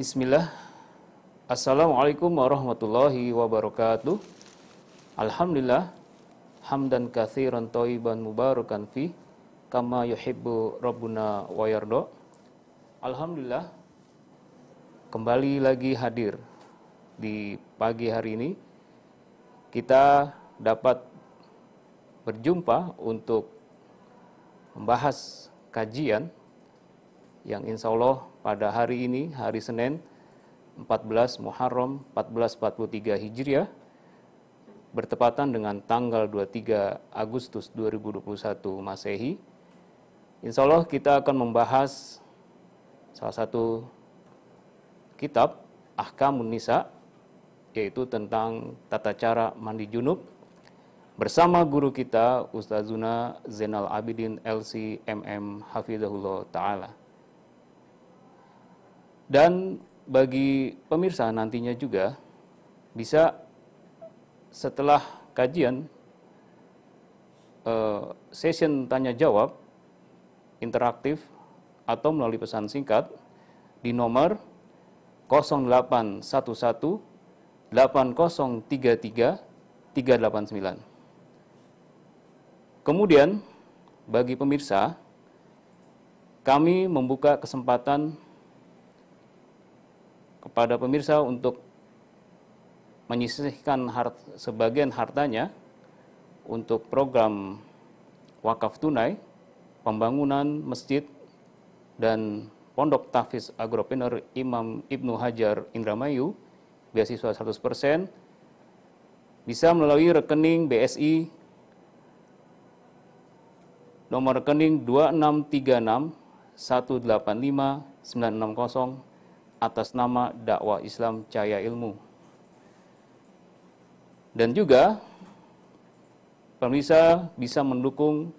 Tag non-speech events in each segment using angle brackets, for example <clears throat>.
Bismillah. Assalamualaikum warahmatullahi wabarakatuh. Alhamdulillah. Hamdan kathiran toiban mubarakan fi kama yuhibbu rabbuna wa yardo. Alhamdulillah. Kembali lagi hadir di pagi hari ini. Kita dapat berjumpa untuk membahas kajian yang insya Allah pada hari ini, hari Senin 14 Muharram 1443 Hijriah, bertepatan dengan tanggal 23 Agustus 2021 Masehi. Insya Allah kita akan membahas salah satu kitab Ahkamun Nisa, yaitu tentang tata cara mandi junub, bersama guru kita Ustazuna Zainal Abidin LC MM Hafizahullah Ta'ala. Dan bagi pemirsa nantinya juga bisa setelah kajian uh, session tanya jawab interaktif atau melalui pesan singkat di nomor 0811 8033 389. Kemudian bagi pemirsa kami membuka kesempatan kepada pemirsa untuk menyisihkan hart, sebagian hartanya untuk program wakaf tunai, pembangunan masjid, dan pondok tahfiz agropreneur Imam Ibnu Hajar Indramayu, beasiswa 100%, bisa melalui rekening BSI nomor rekening 2636 185 960 atas nama dakwah Islam Cahaya Ilmu. Dan juga pemirsa bisa mendukung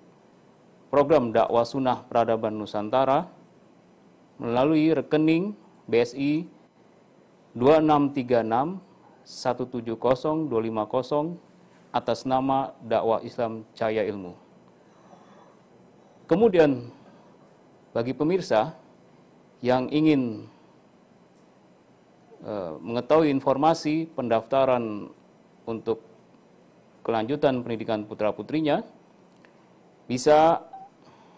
program dakwah sunnah peradaban Nusantara melalui rekening BSI 2636 170 250 atas nama dakwah Islam Cahaya Ilmu. Kemudian bagi pemirsa yang ingin mengetahui informasi pendaftaran untuk kelanjutan pendidikan putra-putrinya, bisa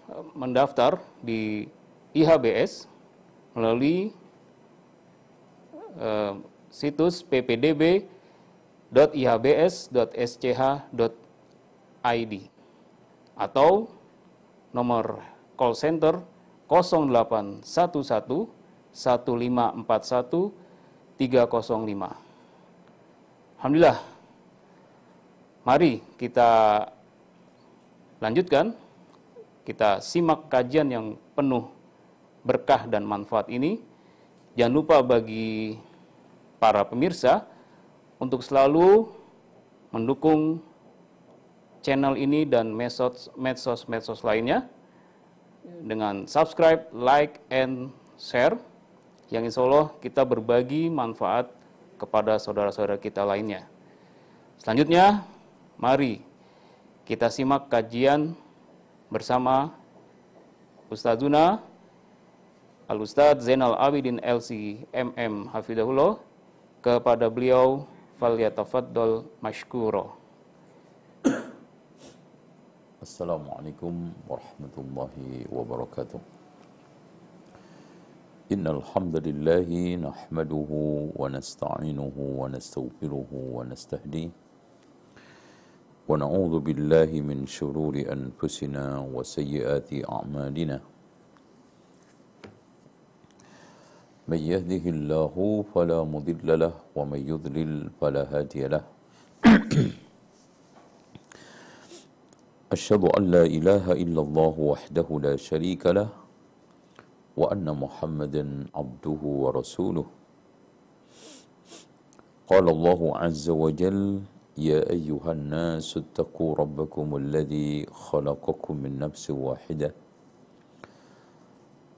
eh, mendaftar di IHBS melalui uh, situs ppdb.ihbs.sch.id atau nomor call center 0811 1541 305. Alhamdulillah. Mari kita lanjutkan. Kita simak kajian yang penuh berkah dan manfaat ini. Jangan lupa bagi para pemirsa untuk selalu mendukung channel ini dan medsos-medsos lainnya dengan subscribe, like, and share yang insya Allah kita berbagi manfaat kepada saudara-saudara kita lainnya. Selanjutnya, mari kita simak kajian bersama Ustazuna Al-Ustadz Zainal Abidin LC MM Hafidahullah kepada beliau falyatafaddal mashkuro. Assalamualaikum warahmatullahi wabarakatuh. إن الحمد لله نحمده ونستعينه ونستغفره ونستهديه. ونعوذ بالله من شرور أنفسنا وسيئات أعمالنا. من يهده الله فلا مضل له ومن يضلل فلا هادي له. أشهد أن لا إله إلا الله وحده لا شريك له وأن محمدا عبده ورسوله. قال الله عز وجل يا أيها الناس اتقوا ربكم الذي خلقكم من نفس واحدة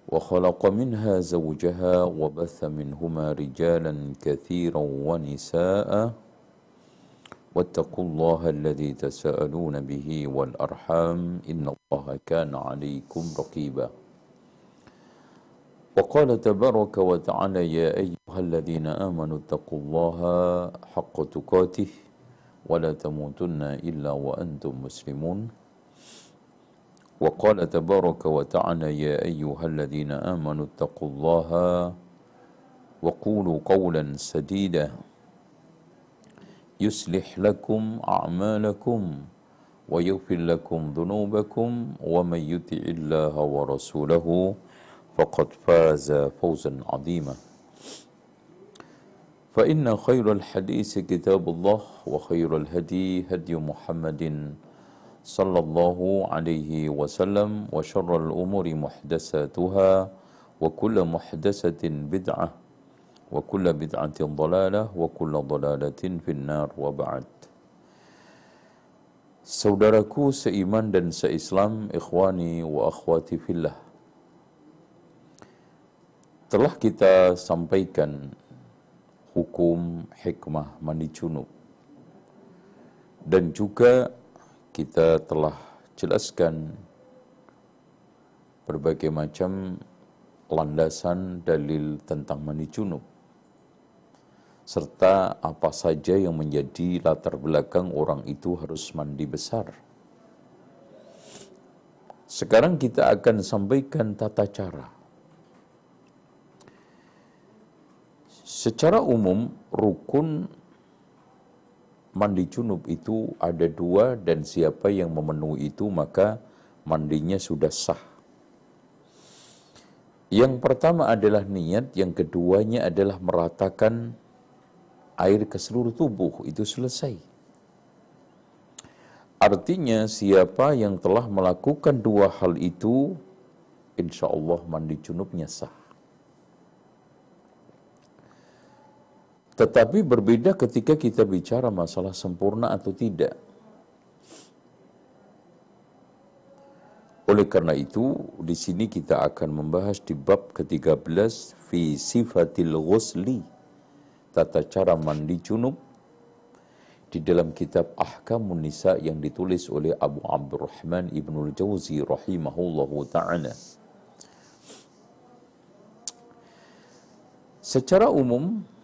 وخلق منها زوجها وبث منهما رجالا كثيرا ونساء واتقوا الله الذي تساءلون به والأرحام إن الله كان عليكم رقيباً. وقال تبارك وتعالى يا أيها الذين آمنوا اتقوا الله حق تقاته ولا تموتن إلا وأنتم مسلمون. وقال تبارك وتعالى يا أيها الذين آمنوا اتقوا الله وقولوا قولا سديدا يصلح لكم أعمالكم ويغفر لكم ذنوبكم ومن يطع الله ورسوله فقد فاز فوزا عظيما فإن خير الحديث كتاب الله وخير الهدي هدي محمد صلى الله عليه وسلم وشر الأمور محدثاتها وكل محدثة بدعة وكل بدعة ضلالة وكل ضلالة في النار وبعد Saudaraku seiman dan seislam, ikhwani wa akhwati fillah. Telah kita sampaikan hukum hikmah mandi junub. Dan juga kita telah jelaskan berbagai macam landasan dalil tentang mandi junub serta apa saja yang menjadi latar belakang orang itu harus mandi besar. Sekarang kita akan sampaikan tata cara. Secara umum, rukun mandi junub itu ada dua dan siapa yang memenuhi itu maka mandinya sudah sah. Yang pertama adalah niat, yang keduanya adalah meratakan air ke seluruh tubuh itu selesai. Artinya siapa yang telah melakukan dua hal itu, insya Allah mandi junubnya sah. Tetapi berbeda ketika kita bicara masalah sempurna atau tidak. Oleh karena itu, di sini kita akan membahas di bab ke-13 fi sifatil ghusli tata cara mandi junub di dalam kitab Ahkamun Nisa yang ditulis oleh Abu Abdurrahman Ibnul Jauzi rahimahullahu ta'ala. Secara umum,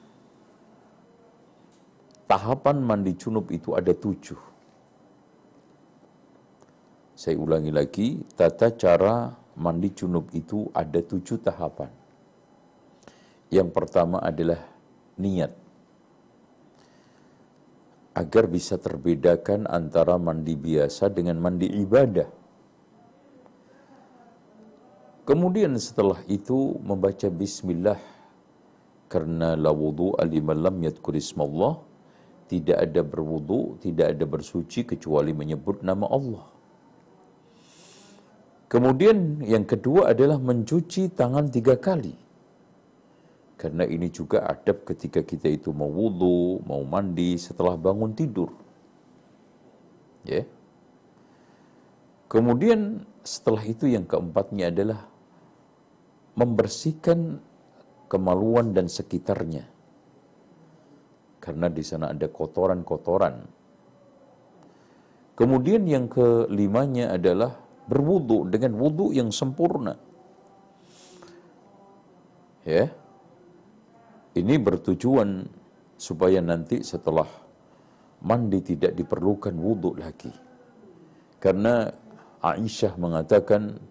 tahapan mandi junub itu ada tujuh. Saya ulangi lagi, tata cara mandi junub itu ada tujuh tahapan. Yang pertama adalah niat agar bisa terbedakan antara mandi biasa dengan mandi ibadah. Kemudian setelah itu membaca bismillah karena la wudu aliman lam yadkur ismallah tidak ada berwudu, tidak ada bersuci kecuali menyebut nama Allah. Kemudian yang kedua adalah mencuci tangan tiga kali. Karena ini juga adab ketika kita itu mau wudhu, mau mandi setelah bangun tidur. Ya. Kemudian setelah itu yang keempatnya adalah membersihkan kemaluan dan sekitarnya. Karena di sana ada kotoran-kotoran. Kemudian yang kelimanya adalah berwudu dengan wudu yang sempurna. Ya, ini bertujuan supaya nanti setelah mandi tidak diperlukan wudhu lagi. Karena Aisyah mengatakan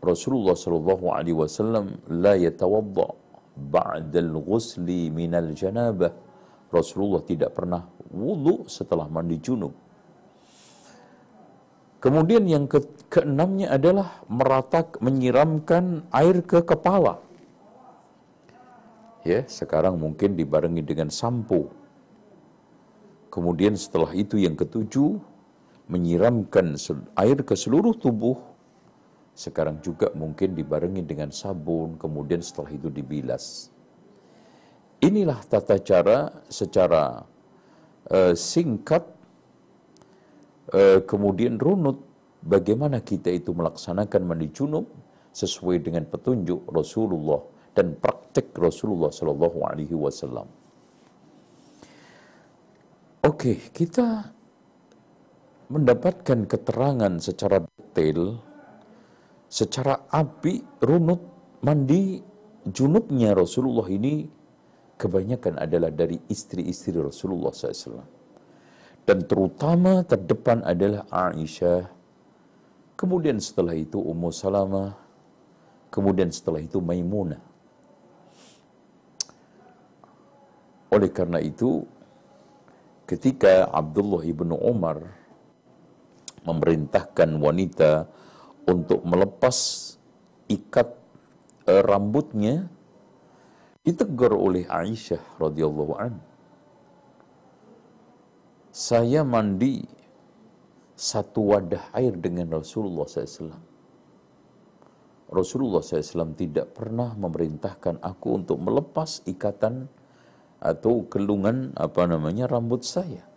Rasulullah sallallahu alaihi wasallam la yatawadda ba'dal ghusli minal janabah. Rasulullah tidak pernah wudhu setelah mandi junub. Kemudian yang ke keenamnya adalah meratak menyiramkan air ke kepala ya sekarang mungkin dibarengi dengan sampo. Kemudian setelah itu yang ketujuh menyiramkan air ke seluruh tubuh. Sekarang juga mungkin dibarengi dengan sabun, kemudian setelah itu dibilas. Inilah tata cara secara uh, singkat, uh, kemudian runut bagaimana kita itu melaksanakan mandi junub sesuai dengan petunjuk Rasulullah dan praktek Rasulullah Shallallahu Alaihi Wasallam. Oke, kita mendapatkan keterangan secara detail secara api runut mandi junubnya Rasulullah ini kebanyakan adalah dari istri-istri Rasulullah SAW. Dan terutama terdepan adalah Aisyah, kemudian setelah itu Ummu Salamah, kemudian setelah itu Maimunah. Oleh karena itu, ketika Abdullah ibnu Umar memerintahkan wanita untuk melepas ikat uh, rambutnya ditegur oleh Aisyah radhiyallahu an. Saya mandi satu wadah air dengan Rasulullah SAW. Rasulullah SAW tidak pernah memerintahkan aku untuk melepas ikatan atau kelungan apa namanya rambut saya.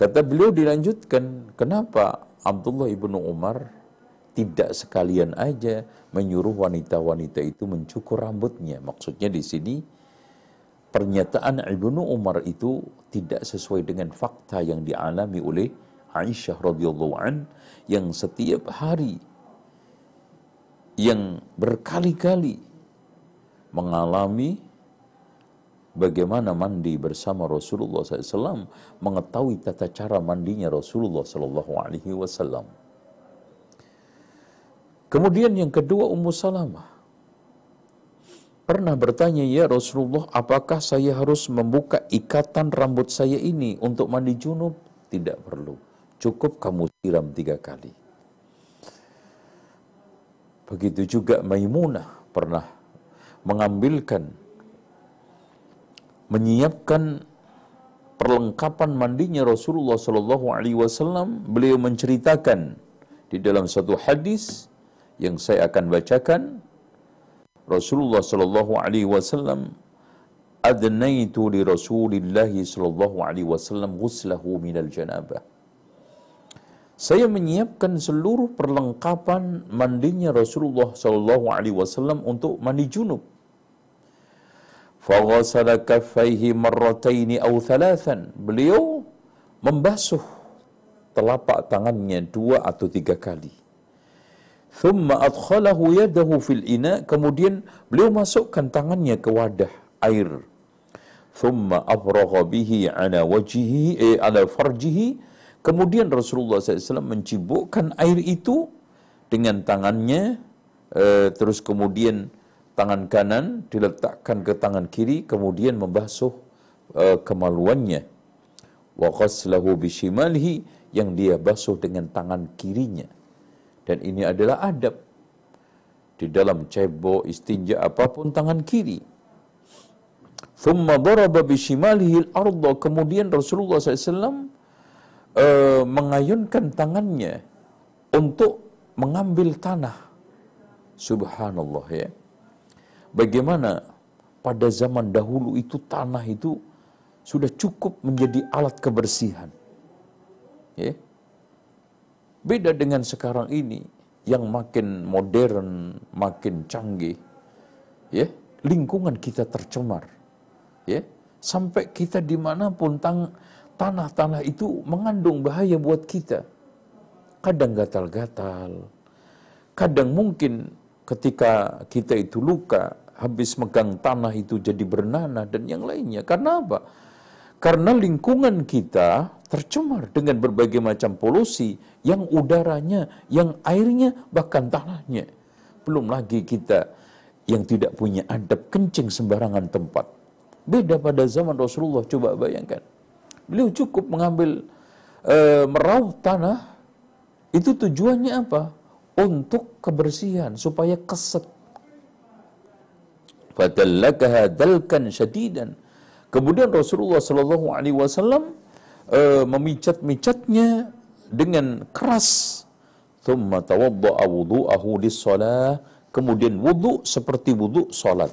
Kata beliau dilanjutkan, kenapa Abdullah ibnu Umar tidak sekalian aja menyuruh wanita-wanita itu mencukur rambutnya. Maksudnya di sini pernyataan Ibnu Umar itu tidak sesuai dengan fakta yang dialami oleh Aisyah radhiyallahu an yang setiap hari yang berkali-kali mengalami bagaimana mandi bersama Rasulullah SAW, mengetahui tata cara mandinya Rasulullah SAW. Kemudian yang kedua Ummu Salamah. Pernah bertanya, ya Rasulullah, apakah saya harus membuka ikatan rambut saya ini untuk mandi junub? Tidak perlu. Cukup kamu siram tiga kali. Begitu juga Maimunah pernah mengambilkan, menyiapkan perlengkapan mandinya Rasulullah Shallallahu Alaihi Wasallam. Beliau menceritakan di dalam satu hadis yang saya akan bacakan Rasulullah sallallahu alaihi wasallam adnaitu li Rasulillah sallallahu alaihi wasallam ghuslahu minal janabah saya menyiapkan seluruh perlengkapan mandinya Rasulullah sallallahu alaihi wasallam untuk mandi junub faghasala kaffaihi marrataini aw thalathan beliau membasuh telapak tangannya dua atau tiga kali Thumma adkhalahu yadahu fil ina. Kemudian beliau masukkan tangannya ke wadah air. Thumma afragha bihi ala wajhihi, eh, ala farjihi. Kemudian Rasulullah SAW mencibukkan air itu dengan tangannya. Eh, terus kemudian tangan kanan diletakkan ke tangan kiri. Kemudian membasuh eh, kemaluannya. Wa qaslahu bishimalihi yang dia basuh dengan tangan kirinya dan ini adalah adab. Di dalam cebok, istinja, apa pun tangan kiri. Thumma daraba bishimalihi al-arda. Kemudian Rasulullah SAW uh, eh, mengayunkan tangannya untuk mengambil tanah. Subhanallah ya. Bagaimana pada zaman dahulu itu tanah itu sudah cukup menjadi alat kebersihan. Ya. Beda dengan sekarang ini yang makin modern, makin canggih. Ya, lingkungan kita tercemar. Ya, sampai kita di mana pun tang, tanah-tanah itu mengandung bahaya buat kita. Kadang gatal-gatal, kadang mungkin ketika kita itu luka, habis megang tanah itu jadi bernanah dan yang lainnya. Karena apa? Karena lingkungan kita tercemar dengan berbagai macam polusi yang udaranya, yang airnya, bahkan tanahnya. Belum lagi kita yang tidak punya adab kencing sembarangan tempat. Beda pada zaman Rasulullah, coba bayangkan. Beliau cukup mengambil e, meraup tanah, itu tujuannya apa? Untuk kebersihan, supaya keset. Fadallakaha dalkan syadidan Kemudian Rasulullah Shallallahu Alaihi Wasallam uh, memicat-micatnya dengan keras. Thumma tawadda'a wudu'ahu lis-salah. Kemudian wudu seperti wudu salat.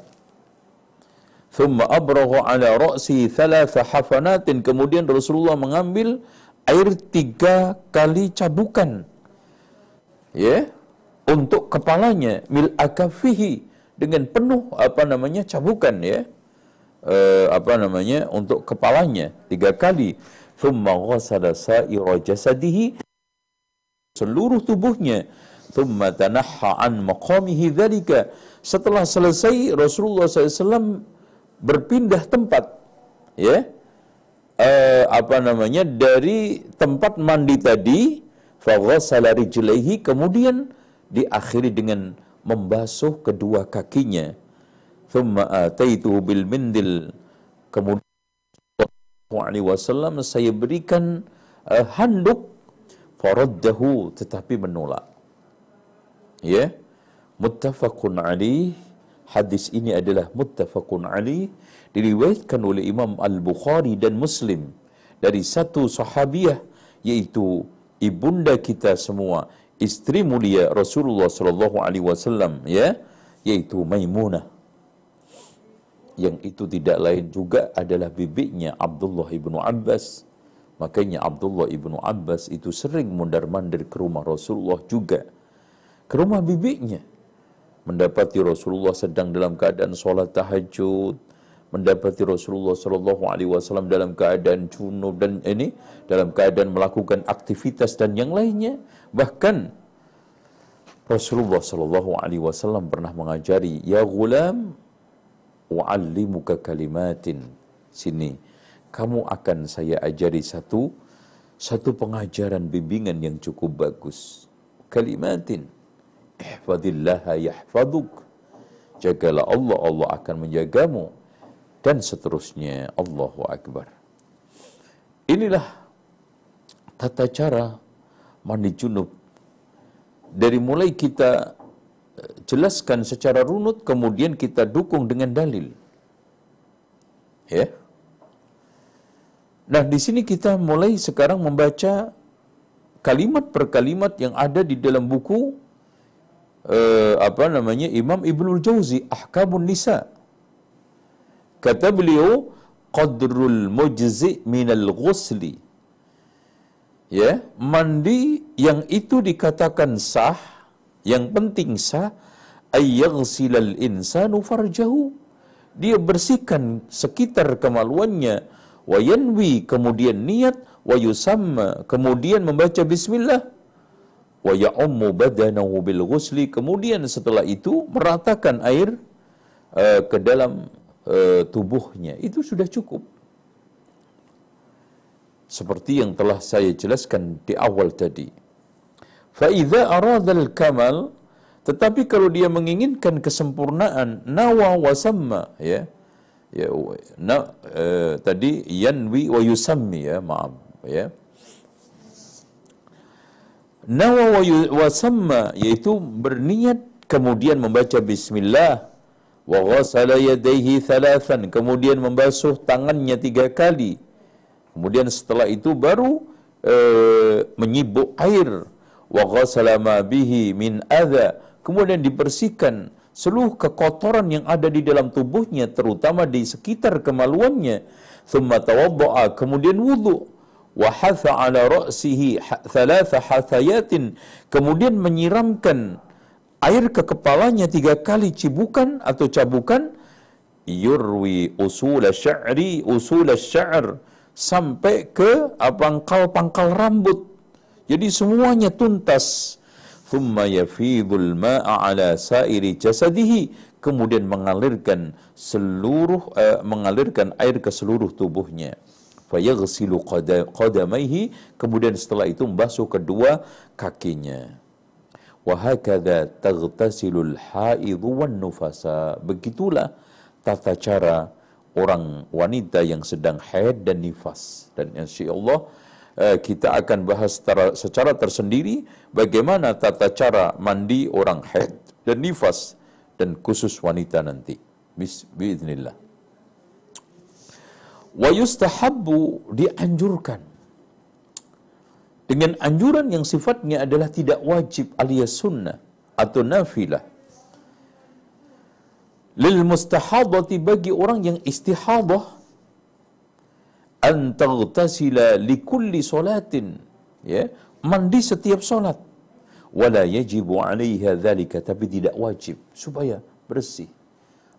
Thumma abragha ala ra'si thalatha hafanatin. Kemudian Rasulullah mengambil air tiga kali cabukan. Ya, untuk kepalanya mil akafihi dengan penuh apa namanya cabukan ya? Uh, apa namanya untuk kepalanya tiga kali. Thumma ghasala sa'ira jasadihi seluruh tubuhnya. Thumma tanahha an maqamihi dhalika. Setelah selesai Rasulullah SAW berpindah tempat ya? Uh, apa namanya dari tempat mandi tadi faghassala rijlaihi kemudian diakhiri dengan membasuh kedua kakinya. Thumma ataituhu bil mindil. Kemudian alaihi wasallam saya berikan uh, handuk. Faraddahu tetapi menolak. Ya. Muttafaqun ali hadis ini adalah muttafaqun ali diriwayatkan oleh Imam Al-Bukhari dan Muslim dari satu sahabiah yaitu ibunda kita semua istri mulia Rasulullah sallallahu alaihi wasallam ya yaitu Maimunah yang itu tidak lain juga adalah bibiknya Abdullah ibnu Abbas. Makanya Abdullah ibnu Abbas itu sering mundar-mandir ke rumah Rasulullah juga. Ke rumah bibiknya. Mendapati Rasulullah sedang dalam keadaan sholat tahajud. Mendapati Rasulullah Shallallahu Alaihi Wasallam dalam keadaan junub dan ini dalam keadaan melakukan aktivitas dan yang lainnya. Bahkan Rasulullah Shallallahu Alaihi Wasallam pernah mengajari, ya gulam, wa'allimuka kalimatin. Sini, kamu akan saya ajari satu satu pengajaran bimbingan yang cukup bagus. Kalimatin. Ihfadillaha yahfaduk. Jagalah Allah, Allah akan menjagamu. Dan seterusnya. Allahu Akbar. Inilah tata cara mandi junub. Dari mulai kita jelaskan secara runut kemudian kita dukung dengan dalil. Ya. Nah, di sini kita mulai sekarang membaca kalimat per kalimat yang ada di dalam buku eh, apa namanya Imam Ibnul Jauzi Ahkamun Nisa. Kata beliau qadrul mujzi minal ghusli. Ya, mandi yang itu dikatakan sah yang penting sah ayyaghsilal insanu farjahu. Dia bersihkan sekitar kemaluannya wa yanwi kemudian niat wa yusamma kemudian membaca bismillah wa ya'ummu badanahu bil ghusli kemudian setelah itu meratakan air uh, ke dalam uh, tubuhnya. Itu sudah cukup. Seperti yang telah saya jelaskan di awal tadi. Fa'idha aradal kamal, tetapi kalau dia menginginkan kesempurnaan, nawa wasamma, ya, ya na, uh, tadi yanwi wa yusammi, ya, maaf, ya. Nawa wa yaitu berniat, kemudian membaca bismillah, wa ghasala yadaihi thalathan, kemudian membasuh tangannya tiga kali, kemudian setelah itu baru uh, menyibuk air, wa ghasala ma bihi min adha. Kemudian dibersihkan seluruh kekotoran yang ada di dalam tubuhnya terutama di sekitar kemaluannya. Thumma tawaddaa kemudian wudu. Wa hatha ala ra'sihi thalatha hathayatin. Kemudian menyiramkan air ke kepalanya tiga kali cibukan atau cabukan yurwi usul sya'ri usul sy'r sampai ke pangkal-pangkal rambut jadi semuanya tuntas. Thumma yafidul ma'a ala sairi jasadihi. Kemudian mengalirkan seluruh, uh, mengalirkan air ke seluruh tubuhnya. Fayaghsilu qadamaihi. Kemudian setelah itu membasuh kedua kakinya. Wahakadha taghtasilul haidhu wan nufasa. Begitulah tata cara orang wanita yang sedang haid dan nifas. Dan insya Allah Eh, kita akan bahas secara, secara tersendiri bagaimana tata cara mandi orang haid dan nifas dan khusus wanita nanti. Bismillah. Wa yustahabbu dianjurkan dengan anjuran yang sifatnya adalah tidak wajib alias sunnah atau nafilah. Lil mustahadati bagi orang yang istihadah an taghtasila likulli salatin ya mandi setiap solat wala yajibu 'alaiha dzalika tapi tidak wajib supaya bersih.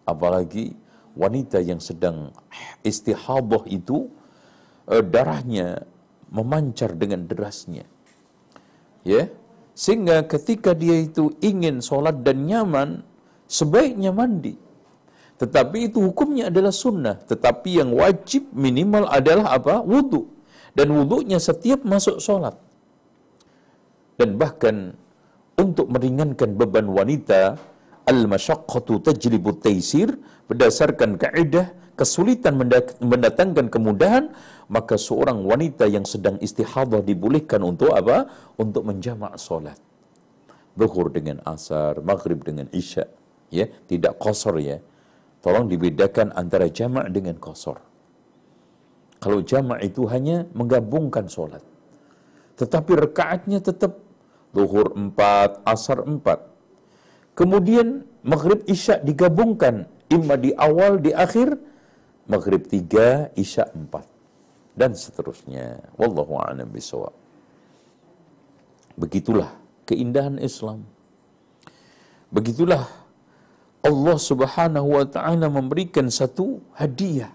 Apalagi wanita yang sedang istihadah itu eh, darahnya memancar dengan derasnya ya Sehingga ketika dia itu ingin sholat dan nyaman, sebaiknya mandi. Tetapi itu hukumnya adalah sunnah. Tetapi yang wajib minimal adalah apa? Wudhu. Dan wudhunya setiap masuk sholat. Dan bahkan untuk meringankan beban wanita, al-masyaqqatu tajlibu taisir, berdasarkan kaidah kesulitan mendatangkan kemudahan, maka seorang wanita yang sedang istihadah dibolehkan untuk apa? Untuk menjamak sholat. Zuhur dengan asar, maghrib dengan isya. Ya, tidak kosor ya Tolong dibedakan antara jamak dengan kosor. Kalau jamak itu hanya menggabungkan sholat. Tetapi rekaatnya tetap Zuhur empat, asar empat. Kemudian maghrib isya digabungkan. Imma di awal, di akhir. Maghrib tiga, isya empat. Dan seterusnya. Wallahu a'lam bisawab. Begitulah keindahan Islam. Begitulah Allah Subhanahu wa taala memberikan satu hadiah,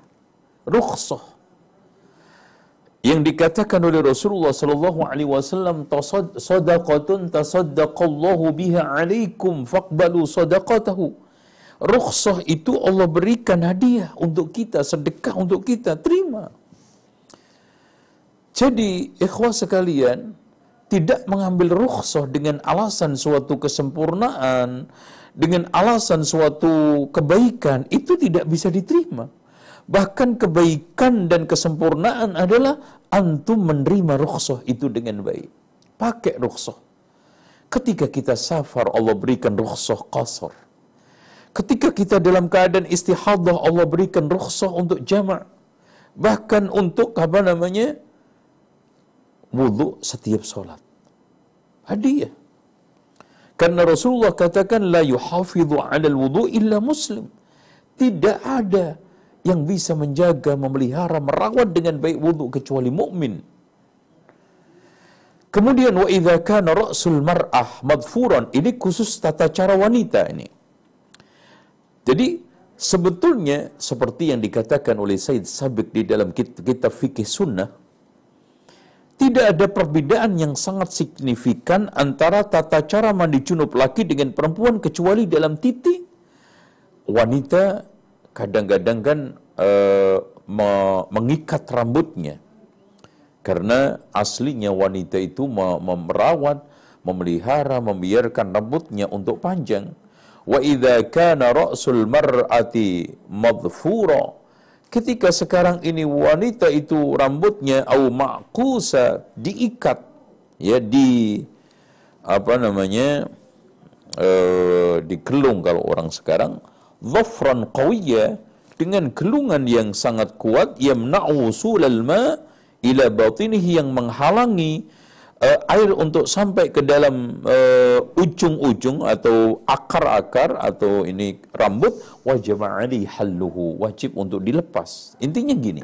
rukhsah yang dikatakan oleh Rasulullah sallallahu alaihi wasallam sadaqatun tasaddaqallahu biha alaikum faqbalu sadaqatahu. Rukhsah itu Allah berikan hadiah untuk kita, sedekah untuk kita, terima. Jadi, ikhwah sekalian, tidak mengambil rukhsah dengan alasan suatu kesempurnaan, dengan alasan suatu kebaikan itu tidak bisa diterima. Bahkan kebaikan dan kesempurnaan adalah antum menerima rukhsah itu dengan baik. Pakai rukhsah. Ketika kita safar Allah berikan rukhsah qasar. Ketika kita dalam keadaan istihadah Allah berikan rukhsah untuk jamak. Bahkan untuk apa namanya? Wudhu setiap solat. Hadiah. Karena Rasulullah katakan la yuhafidhu 'alal wudu illa muslim. Tidak ada yang bisa menjaga, memelihara, merawat dengan baik wudu kecuali mukmin. Kemudian wa idza kana ra'sul mar'ah madfuran, ini khusus tata cara wanita ini. Jadi sebetulnya seperti yang dikatakan oleh Said Sabiq di dalam kitab fikih sunnah, tidak ada perbedaan yang sangat signifikan antara tata cara mandi junub laki dengan perempuan kecuali dalam titik wanita kadang-kadang kan me mengikat rambutnya karena aslinya wanita itu memerawat, memelihara, membiarkan rambutnya untuk panjang. Wa idza kana ra'sul mar'ati madhfura. Ketika sekarang ini wanita itu rambutnya au ma'kusa diikat. Ya di apa namanya uh, dikelung kalau orang sekarang. Dhafran qawiyya dengan gelungan yang sangat kuat yamna'u sulal ma ila batinihi yang menghalangi uh, air untuk sampai ke dalam uh, ujung-ujung atau akar-akar atau ini rambut wajib ali halluhu wajib untuk dilepas. Intinya gini.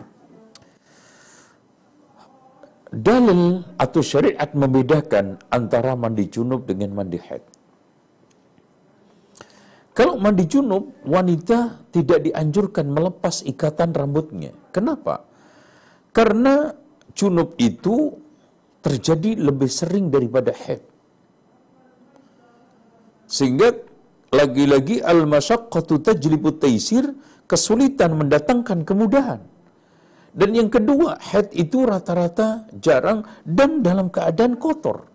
Dalil atau syariat membedakan antara mandi junub dengan mandi haid. Kalau mandi junub wanita tidak dianjurkan melepas ikatan rambutnya. Kenapa? Karena junub itu terjadi lebih sering daripada haid. Sehingga lagi-lagi al-masyaqqatu tajlibu taisir, kesulitan mendatangkan kemudahan. Dan yang kedua, haid itu rata-rata jarang dan dalam keadaan kotor.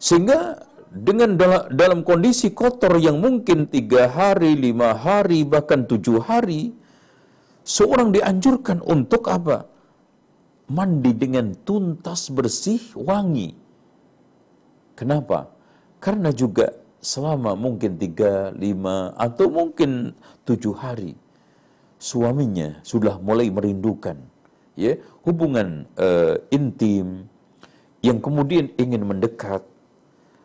Sehingga dengan dalam kondisi kotor yang mungkin tiga hari, lima hari, bahkan tujuh hari, seorang dianjurkan untuk apa? Mandi dengan tuntas bersih wangi. Kenapa? Karena juga selama mungkin tiga, lima, atau mungkin tujuh hari, suaminya sudah mulai merindukan ya hubungan uh, intim yang kemudian ingin mendekat.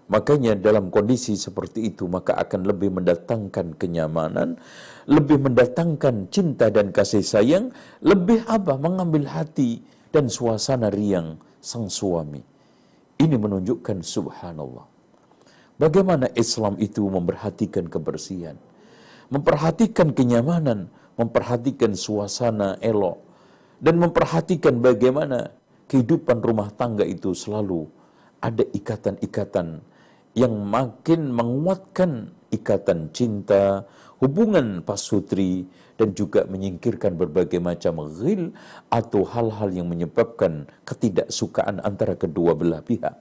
Makanya dalam kondisi seperti itu maka akan lebih mendatangkan kenyamanan, lebih mendatangkan cinta dan kasih sayang, lebih apa? Mengambil hati dan suasana riang sang suami. Ini menunjukkan subhanallah. Bagaimana Islam itu memperhatikan kebersihan, memperhatikan kenyamanan, memperhatikan suasana elok, dan memperhatikan bagaimana kehidupan rumah tangga itu selalu ada ikatan-ikatan yang makin menguatkan ikatan cinta, hubungan pasutri, dan juga menyingkirkan berbagai macam ghil atau hal-hal yang menyebabkan ketidaksukaan antara kedua belah pihak.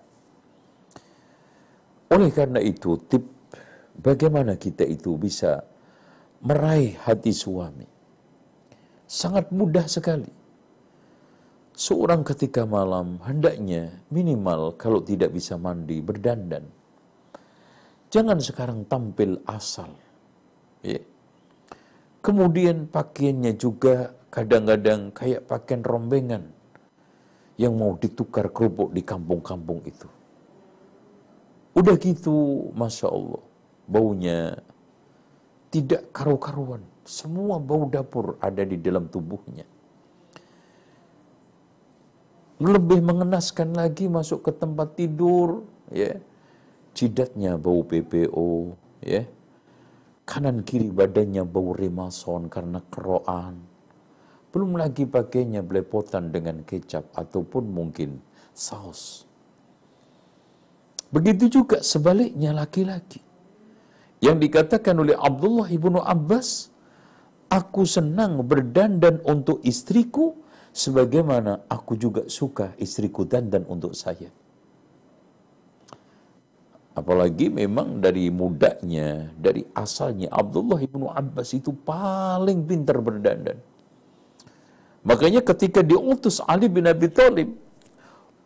Oleh karena itu, tip bagaimana kita itu bisa meraih hati suami. Sangat mudah sekali. Seorang ketika malam hendaknya minimal kalau tidak bisa mandi berdandan. Jangan sekarang tampil asal. Ya. Kemudian pakaiannya juga kadang-kadang kayak pakaian rombengan yang mau ditukar kerupuk di kampung-kampung itu. Udah gitu, Masya Allah, baunya tidak karu-karuan. Semua bau dapur ada di dalam tubuhnya. Lebih mengenaskan lagi masuk ke tempat tidur, ya. Jidatnya bau PPO, ya kanan kiri badannya bau remason karena keroan. Belum lagi pakainya belepotan dengan kecap ataupun mungkin saus. Begitu juga sebaliknya laki-laki. Yang dikatakan oleh Abdullah ibnu Abbas, aku senang berdandan untuk istriku sebagaimana aku juga suka istriku dandan untuk saya. Apalagi memang dari mudanya, dari asalnya Abdullah ibnu Abbas itu paling pintar berdandan. Makanya ketika diutus Ali bin Abi Thalib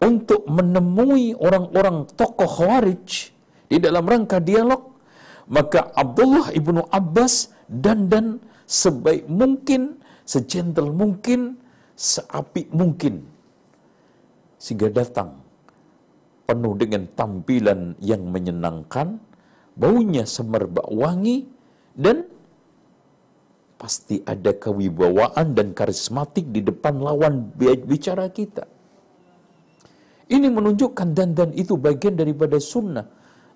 untuk menemui orang-orang tokoh Khawarij di dalam rangka dialog, maka Abdullah ibnu Abbas dandan sebaik mungkin, sejentel mungkin, seapi mungkin. Sehingga datang penuh dengan tampilan yang menyenangkan, baunya semerbak wangi, dan pasti ada kewibawaan dan karismatik di depan lawan bicara kita. Ini menunjukkan dandan itu bagian daripada sunnah,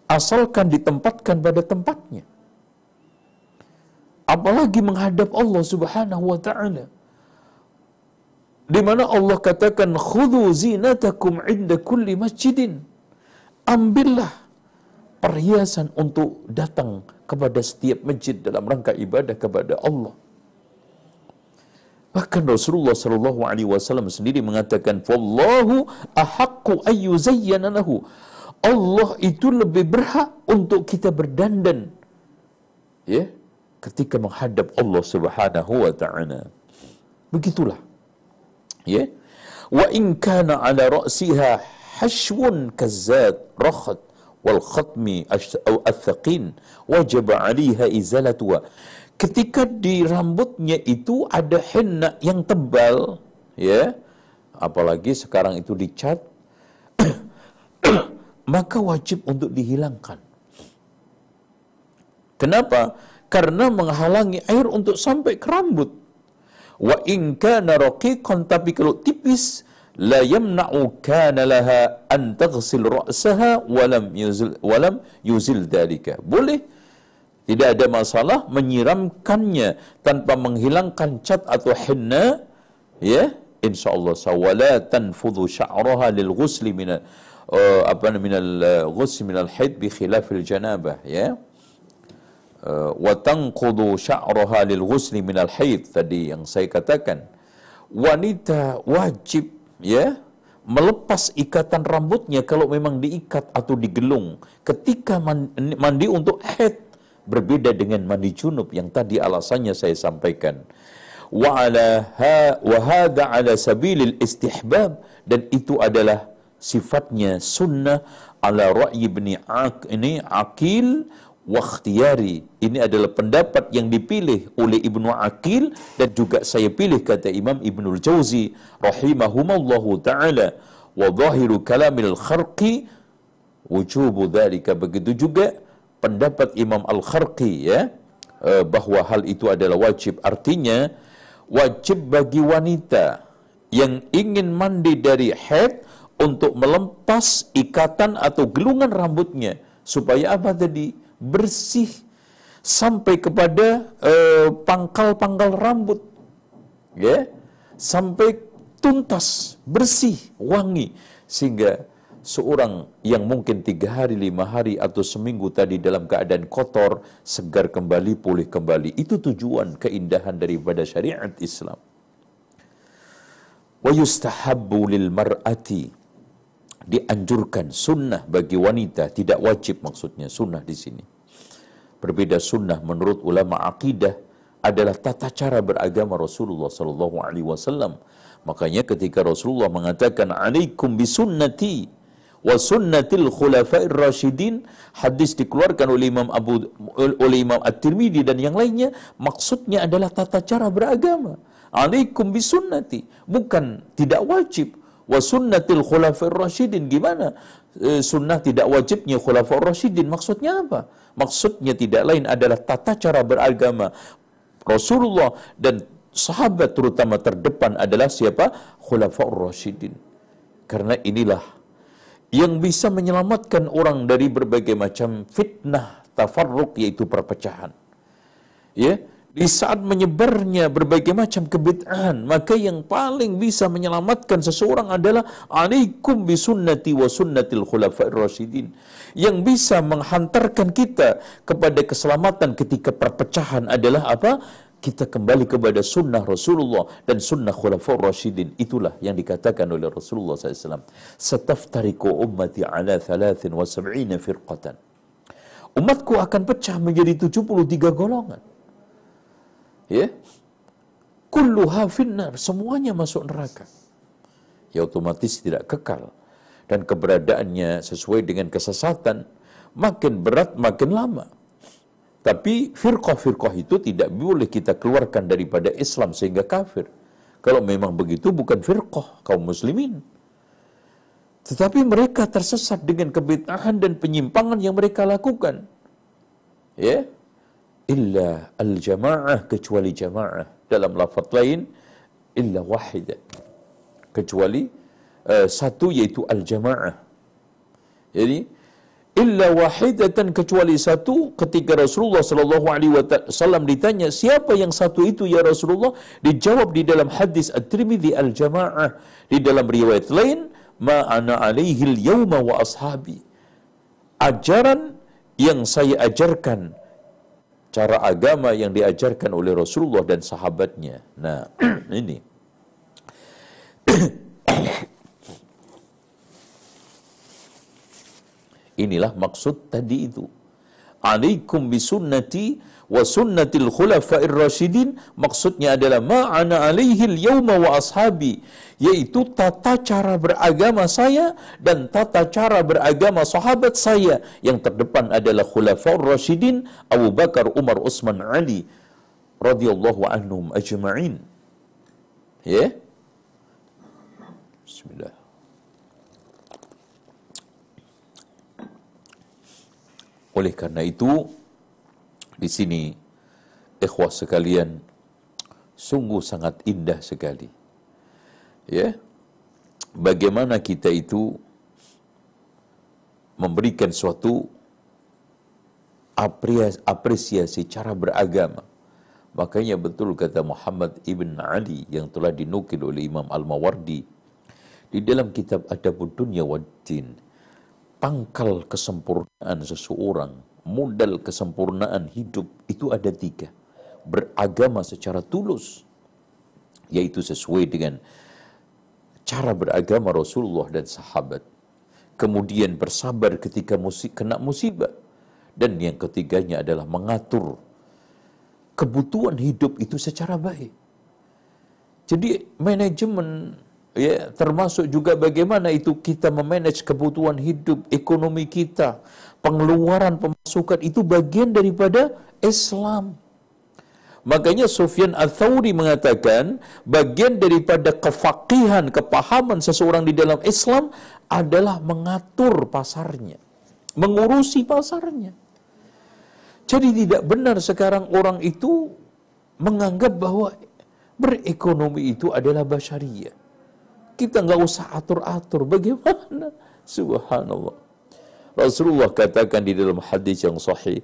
asalkan ditempatkan pada tempatnya. Apalagi menghadap Allah Subhanahu wa taala. Di mana Allah katakan khudhu zinatakum inda kulli masjidin. Ambillah perhiasan untuk datang kepada setiap masjid dalam rangka ibadah kepada Allah. Bahkan Rasulullah Shallallahu Alaihi Wasallam sendiri mengatakan, "Wallahu ahaqqu ayyuzayyana lahu." Allah itu lebih berhak untuk kita berdandan, ya, ketika menghadap Allah Subhanahu Wa Taala. Begitulah ya. Wa in kana ala ra'siha hashwun kazzat rakhat wal khatmi atau athqin wajib 'alaiha izalatuha ketika di rambutnya itu ada henna yang tebal ya. Apalagi sekarang itu dicat <coughs> maka wajib untuk dihilangkan. Kenapa? Karena menghalangi air untuk sampai ke rambut Wa in kana raqiqan tapi kalau tipis la yamna'u kana laha an taghsil ra'saha wa lam yuzil wa lam yuzil dalika. Boleh. Tidak ada masalah menyiramkannya tanpa menghilangkan cat atau henna ya. Insyaallah. Sawala tanfudhu sya'raha lil ghusli min uh, apa min al ghusl min al haid bi khilafil janabah ya. Eh, wa tanqudu sya'raha lil ghusli minal haid tadi yang saya katakan. Wanita wajib ya melepas ikatan rambutnya kalau memang diikat atau digelung. Ketika mandi untuk haid berbeda dengan mandi junub yang tadi alasannya saya sampaikan. Wa ala ha wa hadha ala sabilil istihbab dan itu adalah sifatnya sunnah ala ra'yi ibni ini akil wakhtiyari. Ini adalah pendapat yang dipilih oleh Ibnu Akil dan juga saya pilih kata Imam Ibnu Jauzi rahimahumallahu taala. Wa zahiru kalamil kharqi wujubu dzalika begitu juga pendapat Imam Al-Kharqi ya eh, bahwa hal itu adalah wajib. Artinya wajib bagi wanita yang ingin mandi dari haid untuk melempas ikatan atau gelungan rambutnya. Supaya apa tadi bersih sampai kepada eh, pangkal-pangkal uh, rambut ya sampai tuntas bersih wangi sehingga seorang yang mungkin tiga hari, lima hari atau seminggu tadi dalam keadaan kotor, segar kembali, pulih kembali. Itu tujuan keindahan daripada syariat Islam. Wa yustahabbu lil mar'ati dianjurkan sunnah bagi wanita tidak wajib maksudnya sunnah di sini. Berbeda sunnah menurut ulama akidah adalah tata cara beragama Rasulullah sallallahu alaihi wasallam. Makanya ketika Rasulullah mengatakan alaikum bisunnati wa sunnatil khulafair rasyidin hadis dikeluarkan oleh Imam Abu oleh Imam At-Tirmidzi dan yang lainnya maksudnya adalah tata cara beragama alaikum bisunnati bukan tidak wajib wa sunnatil khulafair rasyidin. Gimana? E, sunnah tidak wajibnya khulafair rasyidin. Maksudnya apa? Maksudnya tidak lain adalah tata cara beragama. Rasulullah dan sahabat terutama terdepan adalah siapa? Khulafair rasyidin. Karena inilah yang bisa menyelamatkan orang dari berbagai macam fitnah tafarruq yaitu perpecahan. Ya, di saat menyebarnya berbagai macam kebid'ahan, maka yang paling bisa menyelamatkan seseorang adalah alaikum bisunnati wa sunnatil khulafa'ir rasyidin. Yang bisa menghantarkan kita kepada keselamatan ketika perpecahan adalah apa? kita kembali kepada sunnah Rasulullah dan sunnah khulafur Rashidin. Itulah yang dikatakan oleh Rasulullah SAW. Sataftariku ummati ala thalathin wa sab'ina firqatan. Umatku akan pecah menjadi 73 golongan. Ya. Kulluha finnar. Semuanya masuk neraka. Ya otomatis tidak kekal. Dan keberadaannya sesuai dengan kesesatan. Makin berat, makin lama. Tapi firqah-firqah itu tidak boleh kita keluarkan daripada Islam sehingga kafir. Kalau memang begitu bukan firqah kaum muslimin. Tetapi mereka tersesat dengan kebitahan dan penyimpangan yang mereka lakukan. Ya. Illa al-jama'ah kecuali jama'ah. Dalam lafaz lain illa wahidah. Kecuali uh, satu yaitu al-jama'ah. Jadi illa wahidatan kecuali satu ketika Rasulullah sallallahu alaihi wasallam ditanya siapa yang satu itu ya Rasulullah dijawab di dalam hadis At-Tirmidzi al-Jamaah di dalam riwayat lain ma ana alaihi al-yauma wa ashabi ajaran yang saya ajarkan cara agama yang diajarkan oleh Rasulullah dan sahabatnya nah <clears throat> ini <clears throat> Inilah maksud tadi itu. Alaikum bisunnati wa sunnatil khulafa'ir rasyidin maksudnya adalah ma'ana alaihi al-yawma wa ashabi yaitu tata cara beragama saya dan tata cara beragama sahabat saya yang terdepan adalah khulafa'ur rasyidin Abu Bakar, Umar, Utsman, Ali radhiyallahu anhum ajma'in. Ya. Yeah? Bismillah. Oleh karena itu, di sini ikhwah sekalian sungguh sangat indah sekali. Ya. Bagaimana kita itu memberikan suatu apresiasi cara beragama. Makanya betul kata Muhammad ibn Ali yang telah dinukil oleh Imam Al-Mawardi di dalam kitab Adabud Dunya Waddin pangkal kesempurnaan seseorang, modal kesempurnaan hidup itu ada tiga. Beragama secara tulus, yaitu sesuai dengan cara beragama Rasulullah dan sahabat. Kemudian bersabar ketika musik, kena musibah. Dan yang ketiganya adalah mengatur kebutuhan hidup itu secara baik. Jadi manajemen ya termasuk juga bagaimana itu kita memanage kebutuhan hidup ekonomi kita pengeluaran pemasukan itu bagian daripada Islam. Makanya Sufyan Al-Thawri mengatakan bagian daripada kefakihan kepahaman seseorang di dalam Islam adalah mengatur pasarnya mengurusi pasarnya. Jadi tidak benar sekarang orang itu menganggap bahwa berekonomi itu adalah basyariah kita nggak usah atur-atur. Bagaimana? Subhanallah. Rasulullah katakan di dalam hadis yang sahih,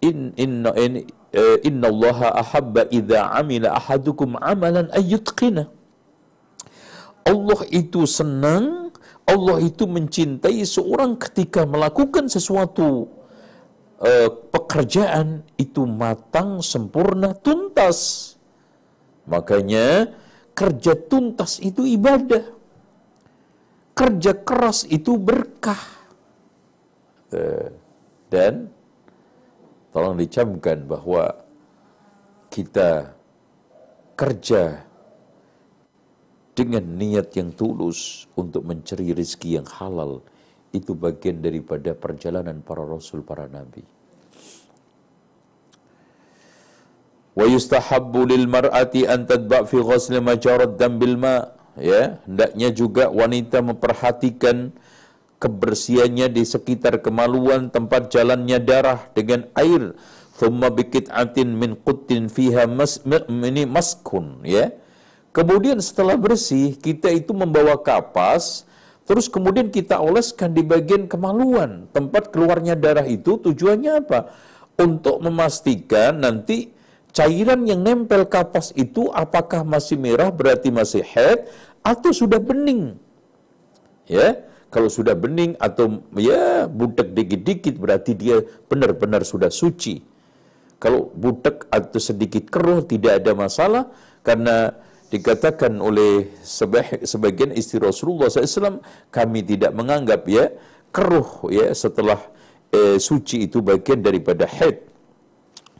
in inna in, uh, inna Allah ahabba idza amila ahadukum amalan ayyutqina. Allah itu senang Allah itu mencintai seorang ketika melakukan sesuatu uh, pekerjaan itu matang, sempurna, tuntas. Makanya kerja tuntas itu ibadah. Kerja keras itu berkah. Uh, dan tolong dicamkan bahwa kita kerja dengan niat yang tulus untuk mencari rezeki yang halal itu bagian daripada perjalanan para rasul para nabi. Wa yustahabbu lil mar'ati an tadba fi ghusl majarad dam bil ma ya hendaknya juga wanita memperhatikan kebersihannya di sekitar kemaluan tempat jalannya darah dengan air thumma bikit'atin min quttin fiha mas, ini maskun ya Kemudian setelah bersih, kita itu membawa kapas, terus kemudian kita oleskan di bagian kemaluan. Tempat keluarnya darah itu tujuannya apa? Untuk memastikan nanti cairan yang nempel kapas itu apakah masih merah berarti masih head atau sudah bening. Ya, kalau sudah bening atau ya butek dikit-dikit berarti dia benar-benar sudah suci. Kalau butek atau sedikit keruh tidak ada masalah karena dikatakan oleh sebagian istri Rasulullah SAW kami tidak menganggap ya keruh ya setelah eh, suci itu bagian daripada haid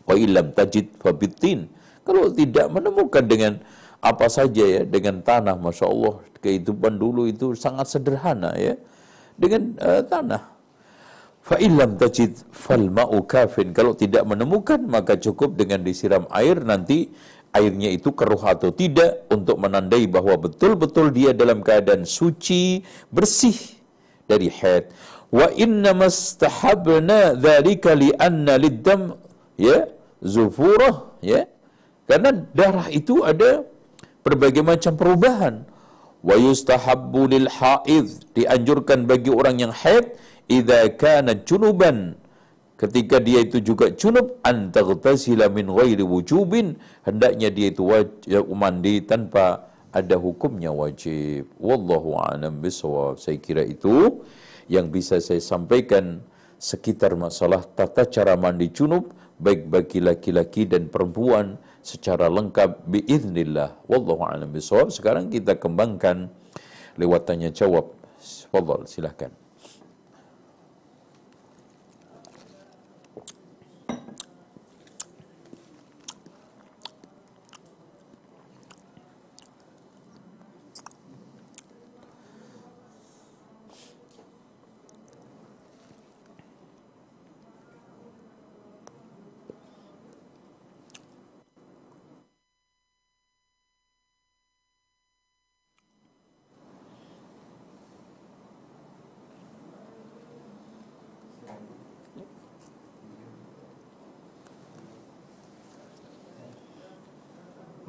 wa tajid fabitin kalau tidak menemukan dengan apa saja ya dengan tanah masya Allah kehidupan dulu itu sangat sederhana ya. Dengan uh, tanah. Fa illam tajid fal ma'u kalau tidak menemukan maka cukup dengan disiram air nanti airnya itu keruh atau tidak untuk menandai bahwa betul-betul dia dalam keadaan suci, bersih dari haid. Wa inna mastahabna anna liddam ya zufurah ya. Karena darah itu ada berbagai macam perubahan. Wa yustahabbu lil haid dianjurkan bagi orang yang haid idza kana junuban ketika dia itu juga junub antaghtasila min ghairi wujubin hendaknya dia itu wajib mandi tanpa ada hukumnya wajib wallahu a'lam bisawab saya kira itu yang bisa saya sampaikan sekitar masalah tata cara mandi junub baik bagi laki-laki dan perempuan secara lengkap biiznillah. Wallahu a'lam bisawab sekarang kita kembangkan lewat tanya jawab Fadal, silahkan.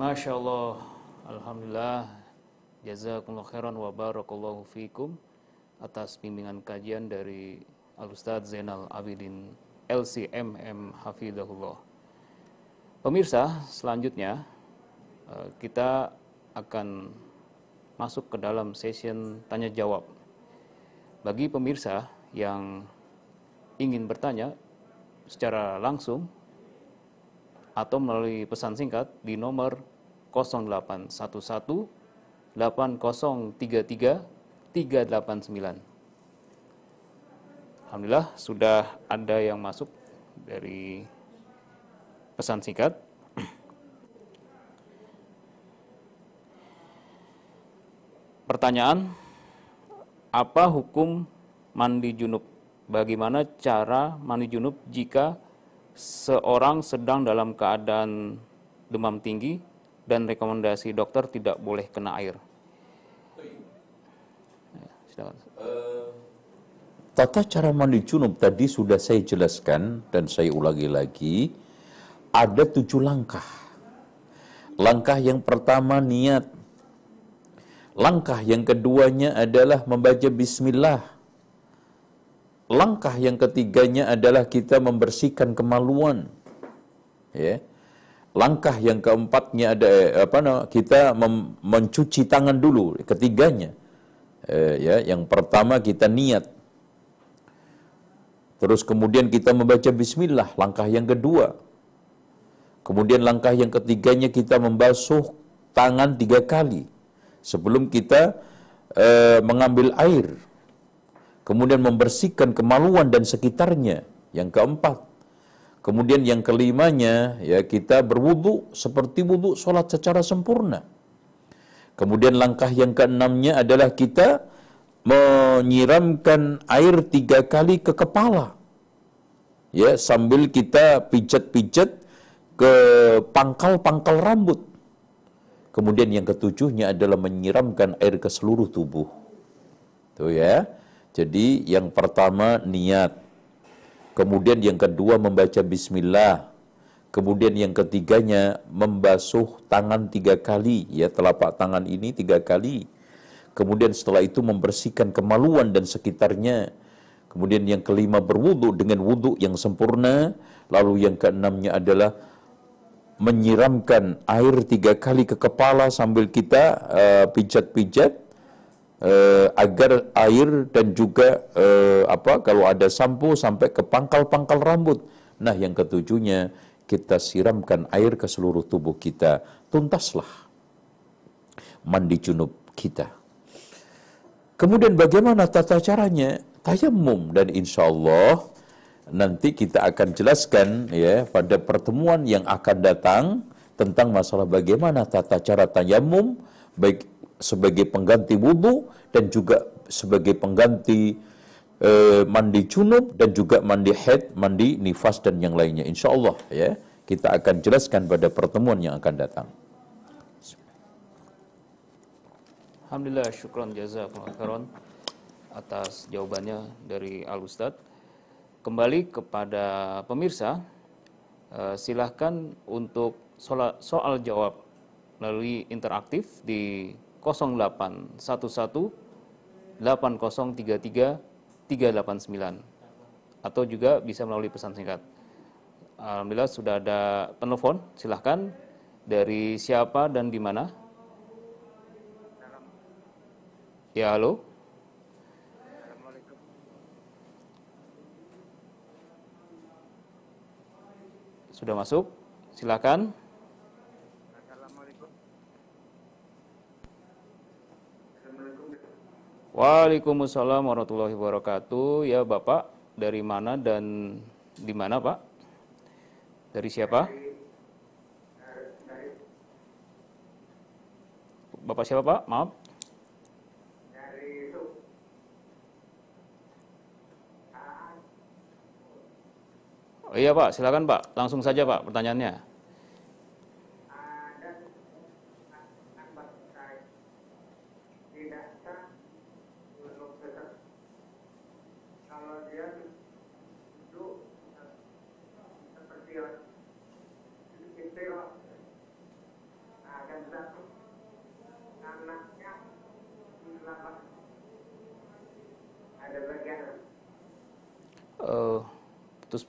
Masya Allah, Alhamdulillah, jazakumullah khairan wa barakallahu fikum atas bimbingan kajian dari Al-Ustaz Zainal Abidin LCMM Hafidahullah. Pemirsa, selanjutnya eh, kita akan masuk ke dalam session tanya jawab. Bagi pemirsa yang ingin bertanya secara langsung atau melalui pesan singkat di nomor 0811 8033 389. Alhamdulillah sudah ada yang masuk dari pesan singkat. Pertanyaan, apa hukum mandi junub? Bagaimana cara mandi junub jika seorang sedang dalam keadaan demam tinggi dan rekomendasi dokter tidak boleh kena air. Ya, Tata cara mandi junub tadi sudah saya jelaskan dan saya ulangi lagi. Ada tujuh langkah. Langkah yang pertama niat. Langkah yang keduanya adalah membaca bismillah Langkah yang ketiganya adalah kita membersihkan kemaluan. Ya. Langkah yang keempatnya ada apa no, kita mencuci tangan dulu, ketiganya. Eh, ya, yang pertama kita niat. Terus kemudian kita membaca bismillah, langkah yang kedua. Kemudian langkah yang ketiganya kita membasuh tangan tiga kali sebelum kita eh, mengambil air. Kemudian membersihkan kemaluan dan sekitarnya. Yang keempat, Kemudian yang kelimanya, ya kita berwudu seperti wudu sholat secara sempurna. Kemudian langkah yang keenamnya adalah kita menyiramkan air tiga kali ke kepala. Ya, sambil kita pijat-pijat ke pangkal-pangkal rambut. Kemudian yang ketujuhnya adalah menyiramkan air ke seluruh tubuh. Tuh ya. Jadi yang pertama niat. Kemudian yang kedua membaca bismillah. Kemudian yang ketiganya membasuh tangan tiga kali. Ya telapak tangan ini tiga kali. Kemudian setelah itu membersihkan kemaluan dan sekitarnya. Kemudian yang kelima berwudu dengan wudu yang sempurna. Lalu yang keenamnya adalah menyiramkan air tiga kali ke kepala sambil kita uh, pijat-pijat uh, agar air dan juga uh, apa kalau ada sampo sampai ke pangkal-pangkal rambut. Nah, yang ketujuhnya kita siramkan air ke seluruh tubuh kita. Tuntaslah mandi junub kita. Kemudian bagaimana tata caranya? Tayamum dan insya Allah nanti kita akan jelaskan ya pada pertemuan yang akan datang tentang masalah bagaimana tata cara tayamum baik sebagai pengganti wudhu dan juga sebagai pengganti eh, mandi junub dan juga mandi head, mandi nifas dan yang lainnya. Insya Allah ya kita akan jelaskan pada pertemuan yang akan datang. Alhamdulillah syukron jazakumullah khairan atas jawabannya dari Al Ustad. Kembali kepada pemirsa, eh, silahkan untuk soal, soal jawab melalui interaktif di 0811 8033 389 atau juga bisa melalui pesan singkat. Alhamdulillah sudah ada penelpon, silahkan dari siapa dan di mana? Ya halo. Sudah masuk, silakan. Waalaikumsalam warahmatullahi wabarakatuh. Ya Bapak, dari mana dan di mana Pak? Dari siapa? Bapak siapa Pak? Maaf. Oh iya Pak, silakan Pak. Langsung saja Pak pertanyaannya.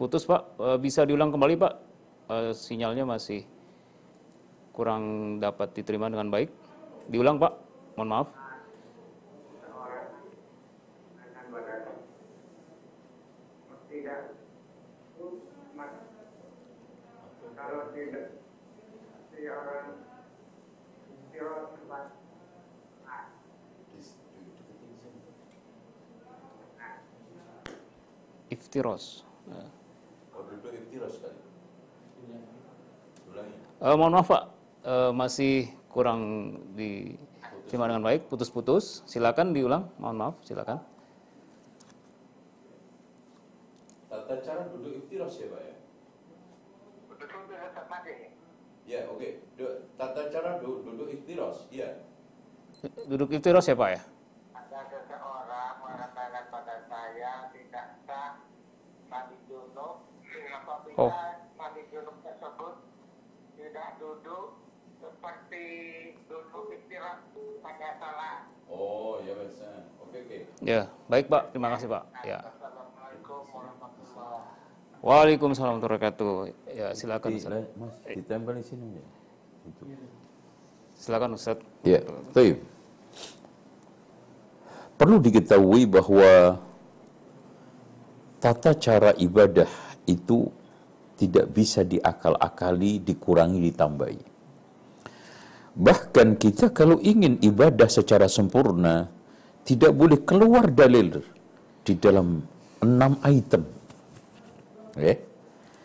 Putus-putus Pak. Eh, bisa diulang kembali Pak? Eh, sinyalnya masih kurang dapat diterima dengan baik. Diulang Pak, mohon maaf. Iftiros. Uh, mohon maaf Pak, uh, masih kurang diterima dengan baik, putus-putus. Silakan diulang, mohon maaf, silakan. Tata cara duduk iftiros ya Pak ya? Ya oke, okay. tata cara duduk, duduk iftiros, ya. Duduk iftiros ya Pak ya? Ada seseorang mengatakan pada saya tidak sah mandi junub apabila oh. mandi junub tersebut tidak duduk Oh, ya baik. Oke, oke. Ya, baik Pak. Terima kasih Pak. Ya. Waalaikumsalam warahmatullahi wabarakatuh. Ya, silakan Ustaz. Mas, ditempel di sini ya. Silakan Ustaz. Ya, baik. perlu diketahui bahwa tata cara ibadah itu tidak bisa diakal-akali, dikurangi, ditambahi. Bahkan kita kalau ingin ibadah secara sempurna, tidak boleh keluar dalil di dalam enam item. Ya.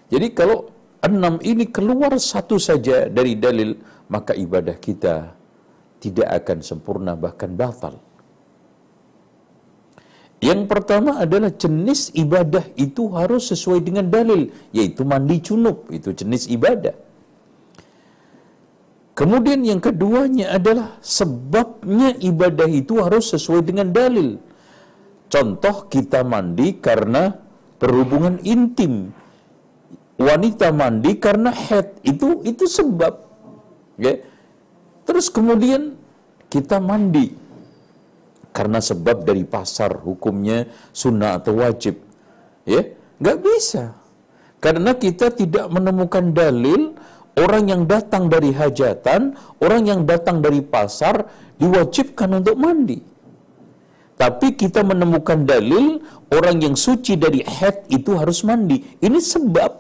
Jadi kalau enam ini keluar satu saja dari dalil, maka ibadah kita tidak akan sempurna bahkan batal. Yang pertama adalah jenis ibadah itu harus sesuai dengan dalil, yaitu mandi junub, itu jenis ibadah. Kemudian yang keduanya adalah sebabnya ibadah itu harus sesuai dengan dalil. Contoh kita mandi karena berhubungan intim. Wanita mandi karena head itu itu sebab. Okay? Terus kemudian kita mandi karena sebab dari pasar hukumnya sunnah atau wajib. Ya, nggak bisa. Karena kita tidak menemukan dalil orang yang datang dari hajatan, orang yang datang dari pasar diwajibkan untuk mandi. Tapi kita menemukan dalil orang yang suci dari head itu harus mandi. Ini sebab.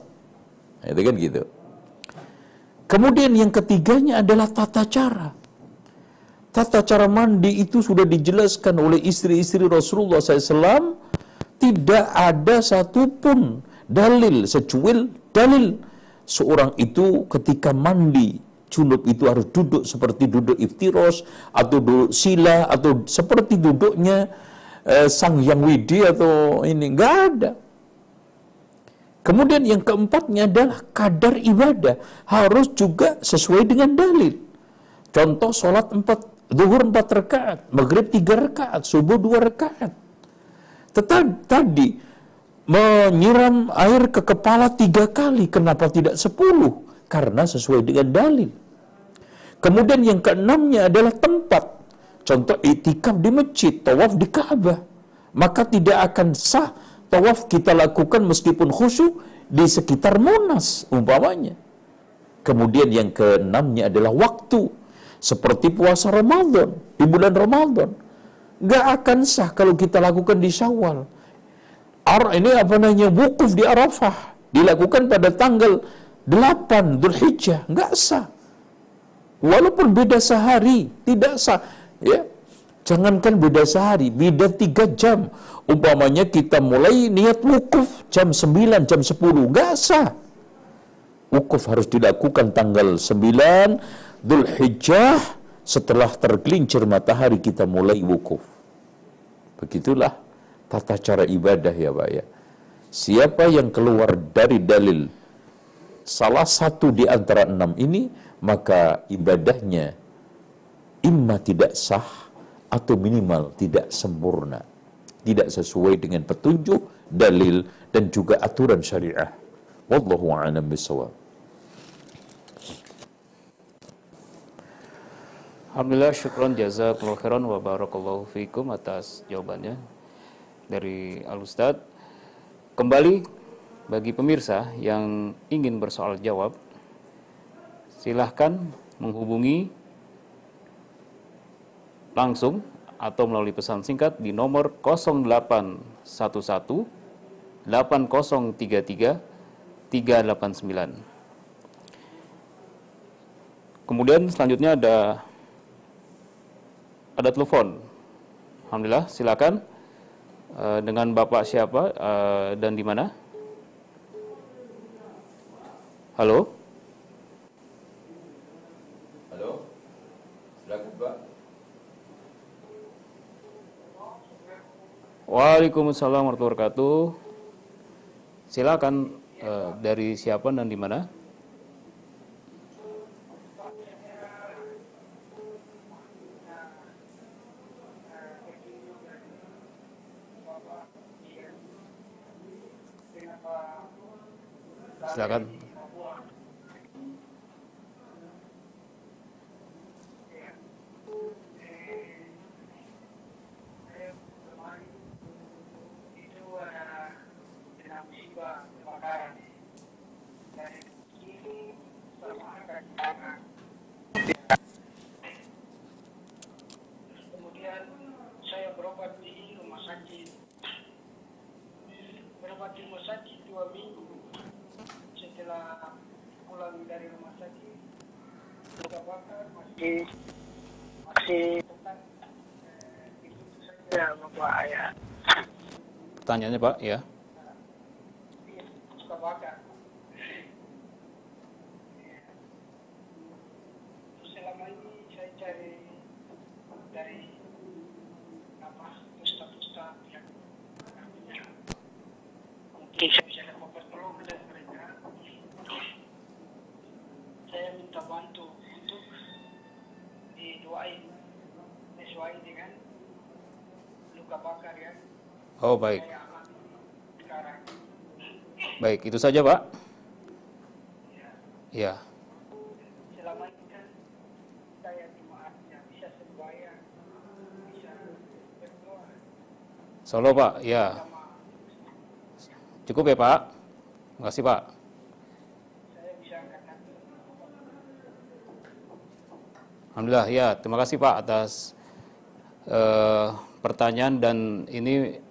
Itu kan gitu. Kemudian yang ketiganya adalah tata cara. Tata cara mandi itu sudah dijelaskan oleh istri-istri Rasulullah SAW. Tidak ada satupun dalil, secuil dalil. Seorang itu ketika mandi, junub itu harus duduk seperti duduk iftiros, atau duduk sila, atau seperti duduknya eh, sang yang widi atau ini. Enggak ada. Kemudian yang keempatnya adalah kadar ibadah. Harus juga sesuai dengan dalil. Contoh sholat empat Zuhur empat rakaat, maghrib tiga rakaat, subuh dua rakaat. Tetapi tadi menyiram air ke kepala tiga kali, kenapa tidak sepuluh? Karena sesuai dengan dalil. Kemudian yang keenamnya adalah tempat. Contoh itikaf di masjid, tawaf di Ka'bah. Maka tidak akan sah tawaf kita lakukan meskipun khusyuk di sekitar Monas umpamanya. Kemudian yang keenamnya adalah waktu seperti puasa Ramadan, di bulan Ramadan. Gak akan sah kalau kita lakukan di Syawal. Ar ini apa namanya wukuf di Arafah dilakukan pada tanggal 8 Dzulhijjah, nggak sah. Walaupun beda sehari, tidak sah. Ya, jangankan beda sehari, beda tiga jam. Umpamanya kita mulai niat wukuf jam 9, jam 10, nggak sah. Wukuf harus dilakukan tanggal 9 Dhul Hijjah setelah tergelincir matahari kita mulai wukuf. Begitulah tata cara ibadah ya Pak ya. Siapa yang keluar dari dalil salah satu di antara enam ini, maka ibadahnya imma tidak sah atau minimal tidak sempurna. Tidak sesuai dengan petunjuk, dalil, dan juga aturan syariah. Wallahu a'lam bisawab. Alhamdulillah syukron jazakallahu khairan wa barakallahu fikum atas jawabannya dari Al Ustad. Kembali bagi pemirsa yang ingin bersoal jawab silahkan menghubungi langsung atau melalui pesan singkat di nomor 0811 8033 389. Kemudian selanjutnya ada ada telepon. Alhamdulillah, silakan. Uh, dengan Bapak siapa uh, dan di mana? Halo? Halo? Silakan Pak. Waalaikumsalam warahmatullahi wabarakatuh. Silakan uh, dari siapa dan di mana? Silakan masih saja bapak ya. Pertanyaannya Pak, ya. Luka bakar. Selama ini saya cari dari apa pusta-pusta yang artinya mungkin saya bisa dapat pertolongan dari mereka. Saya minta bantu untuk didoain sesuai dengan luka bakar yang Oh, baik. Baik, itu saja Pak. Ya. Solo Pak, ya. Cukup ya Pak. Terima kasih Pak. Alhamdulillah ya, terima kasih Pak atas eh, pertanyaan dan ini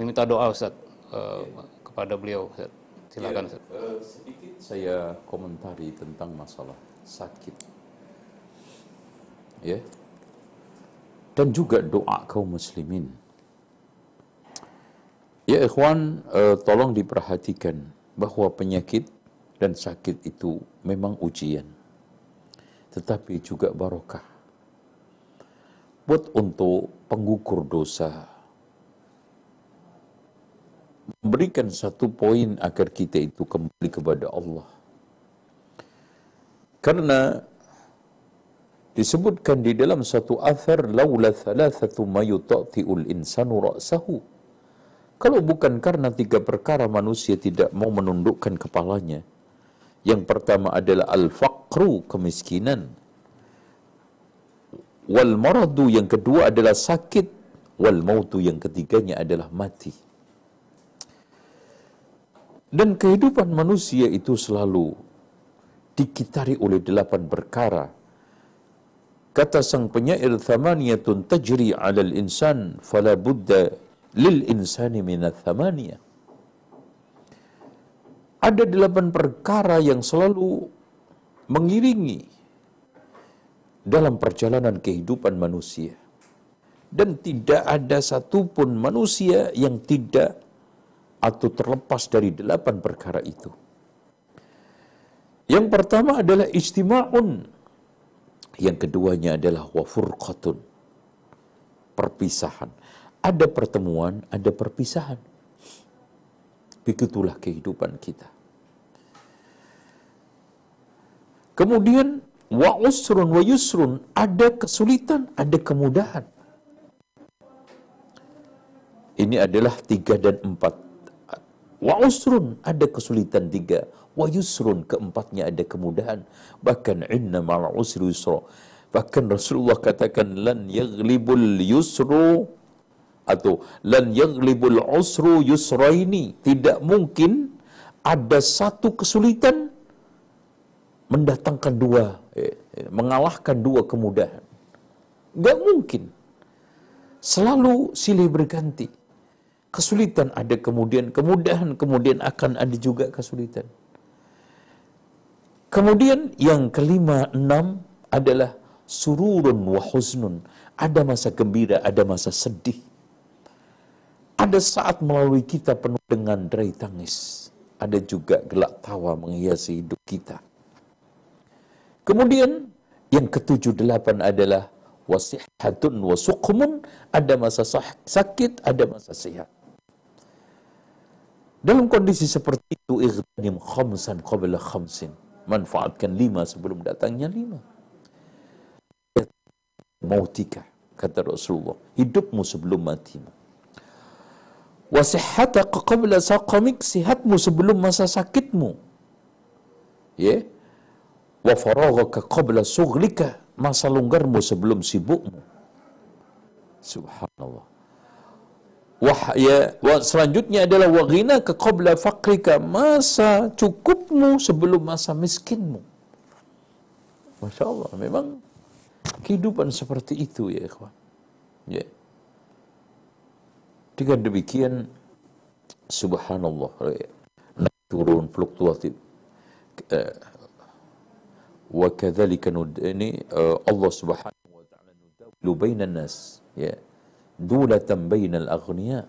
meminta doa Ustaz eh, kepada beliau Ustaz. Silakan Ustaz. Eh, sedikit saya komentari tentang masalah sakit. Ya. Dan juga doa kaum muslimin. Ya ikhwan, eh, tolong diperhatikan bahwa penyakit dan sakit itu memang ujian. Tetapi juga barokah. Buat untuk pengukur dosa, memberikan satu poin agar kita itu kembali kepada Allah. Karena disebutkan di dalam satu athar laula thalathatu ma yutati'ul insanu ra'sahu. Kalau bukan karena tiga perkara manusia tidak mau menundukkan kepalanya. Yang pertama adalah al-faqru, kemiskinan. Wal maradu yang kedua adalah sakit. Wal mautu yang ketiganya adalah mati. Dan kehidupan manusia itu selalu dikitari oleh delapan perkara. Kata sang penyair thamaniyatun tajri 'ala al-insan fala budda lil insani min thamaniyah. Ada delapan perkara yang selalu mengiringi dalam perjalanan kehidupan manusia. Dan tidak ada satupun manusia yang tidak atau terlepas dari delapan perkara itu. Yang pertama adalah istima'un. Yang keduanya adalah wafurqatun. Perpisahan. Ada pertemuan, ada perpisahan. Begitulah kehidupan kita. Kemudian wa usrun wa yusrun, ada kesulitan, ada kemudahan. Ini adalah tiga dan empat. Wa usrun, ada kesulitan tiga. Wa yusrun, keempatnya ada kemudahan. Bahkan inna ma'al usri yusra. Bahkan Rasulullah katakan, lan yaglibul yusru atau lan yaglibul usru yusraini. Tidak mungkin ada satu kesulitan mendatangkan dua, eh, eh, mengalahkan dua kemudahan. Gak mungkin. Selalu silih berganti. Kesulitan ada kemudian kemudahan, kemudian akan ada juga kesulitan. Kemudian yang kelima, enam adalah sururun wa huznun. Ada masa gembira, ada masa sedih. Ada saat melalui kita penuh dengan derai tangis. Ada juga gelak tawa menghiasi hidup kita. Kemudian yang ketujuh delapan adalah wasihatun wasukumun. Ada masa sakit, ada masa sehat. Dalam kondisi seperti itu, ightanim khamsan qabla khamsin. Manfaatkan lima sebelum datangnya lima. Mautika, kata Rasulullah. Hidupmu sebelum matimu. Wasihataka qabla saqamik, sihatmu sebelum masa sakitmu. Ya. Wa faraghaka qabla sughlika, masa longgarmu sebelum sibukmu. Subhanallah. Wah, ya, selanjutnya adalah waghina ke qabla fakrika masa cukupmu sebelum masa miskinmu. Masya Allah, memang kehidupan seperti itu ya ikhwan. Ya. Dengan demikian, subhanallah, naik turun fluktuatif. Eh, wa kadzalika ini eh, Allah Subhanahu wa taala nudawilu bainan nas ya dulatan bainal aghniya.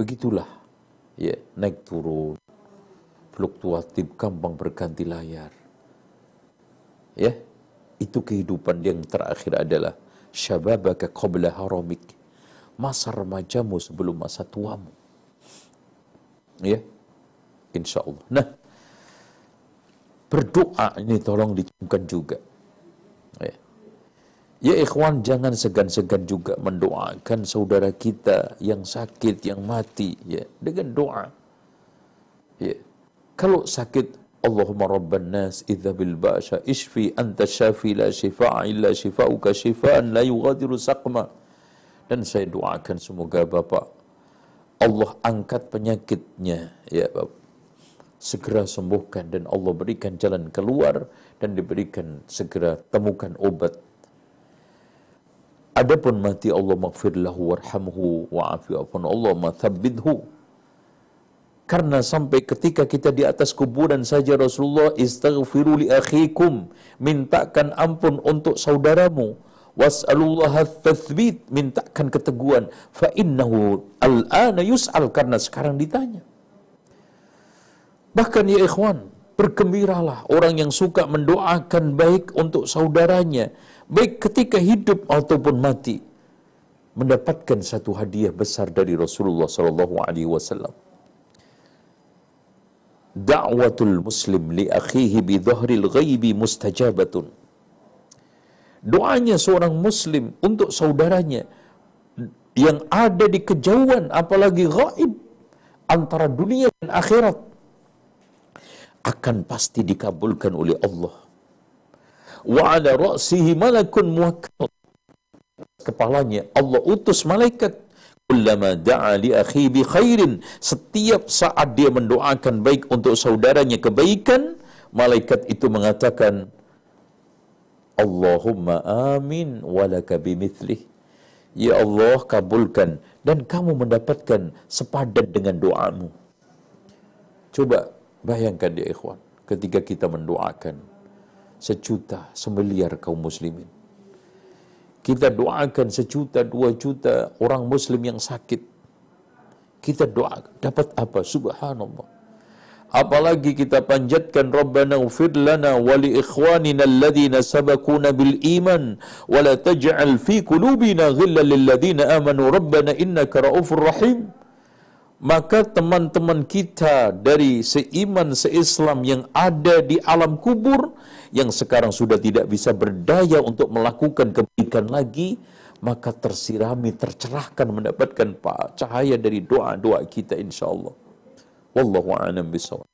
Begitulah ya naik turun fluktuatif gampang berganti layar. Ya itu kehidupan yang terakhir adalah syababaka qabla haramik. Masa remajamu sebelum masa tuamu. Ya insya Allah. Nah berdoa ini tolong dicamkan juga. Ya ikhwan jangan segan-segan juga mendoakan saudara kita yang sakit yang mati ya dengan doa. Ya. Kalau sakit Allahumma rabban nas idza bil ba'sa ishfi anta syafi la shifa'a illa shifa'uka shifaan la yughadiru saqma. Dan saya doakan semoga Bapak Allah angkat penyakitnya ya Bapak. Segera sembuhkan dan Allah berikan jalan keluar dan diberikan segera temukan obat. Adapun mati Allah maghfir lahu warhamhu wa'afi afun Allah mathabbidhu. Karena sampai ketika kita di atas kuburan saja Rasulullah istaghfiru li akhikum. Mintakan ampun untuk saudaramu. Was'alullah tathbit. Mintakan keteguhan. Fa innahu al-ana yus'al. Karena sekarang ditanya. Bahkan ya ikhwan, bergembiralah orang yang suka mendoakan baik untuk saudaranya, baik ketika hidup ataupun mati, mendapatkan satu hadiah besar dari Rasulullah sallallahu alaihi wasallam. Da'watul muslim li akhihi bi dhahril ghaibi mustajabatun. Doanya seorang muslim untuk saudaranya yang ada di kejauhan apalagi gaib antara dunia dan akhirat akan pasti dikabulkan oleh Allah. Wa ala ra'sihi malakun muwakkal. Kepalanya Allah utus malaikat. Kullama da'a li akhi bi khairin. Setiap saat dia mendoakan baik untuk saudaranya kebaikan malaikat itu mengatakan Allahumma amin walaka bimithlih ya Allah kabulkan dan kamu mendapatkan sepadan dengan doamu. Coba Bayangkan ya ikhwan, ketika kita mendoakan sejuta, semiliar kaum muslimin. Kita doakan sejuta, dua juta orang muslim yang sakit. Kita doa dapat apa? Subhanallah. Apalagi kita panjatkan Rabbana ufir lana wa li ikhwanina alladhina sabakuna bil iman wa la taj'al fi qulubina ghillan lil ladzina amanu Rabbana innaka raufur rahim maka teman-teman kita dari seiman seislam yang ada di alam kubur yang sekarang sudah tidak bisa berdaya untuk melakukan kebaikan lagi maka tersirami tercerahkan mendapatkan cahaya dari doa-doa kita insyaallah. Wallahu a'lam bishawab.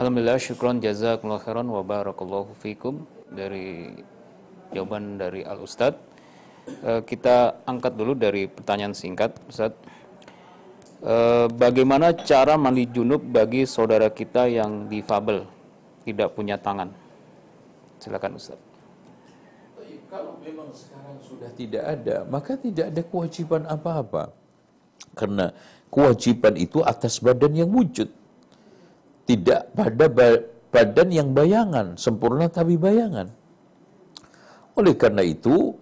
Alhamdulillah syukron jazakumullah khairan wa barakallahu fikum. Dari jawaban dari Al Ustadz kita angkat dulu dari pertanyaan singkat, Ustaz. Eh, bagaimana cara mandi junub bagi saudara kita yang difabel, tidak punya tangan? Silakan Ustaz. Kalau memang sekarang sudah tidak ada, maka tidak ada kewajiban apa-apa. Karena kewajiban itu atas badan yang wujud. Tidak pada badan yang bayangan, sempurna tapi bayangan. Oleh karena itu,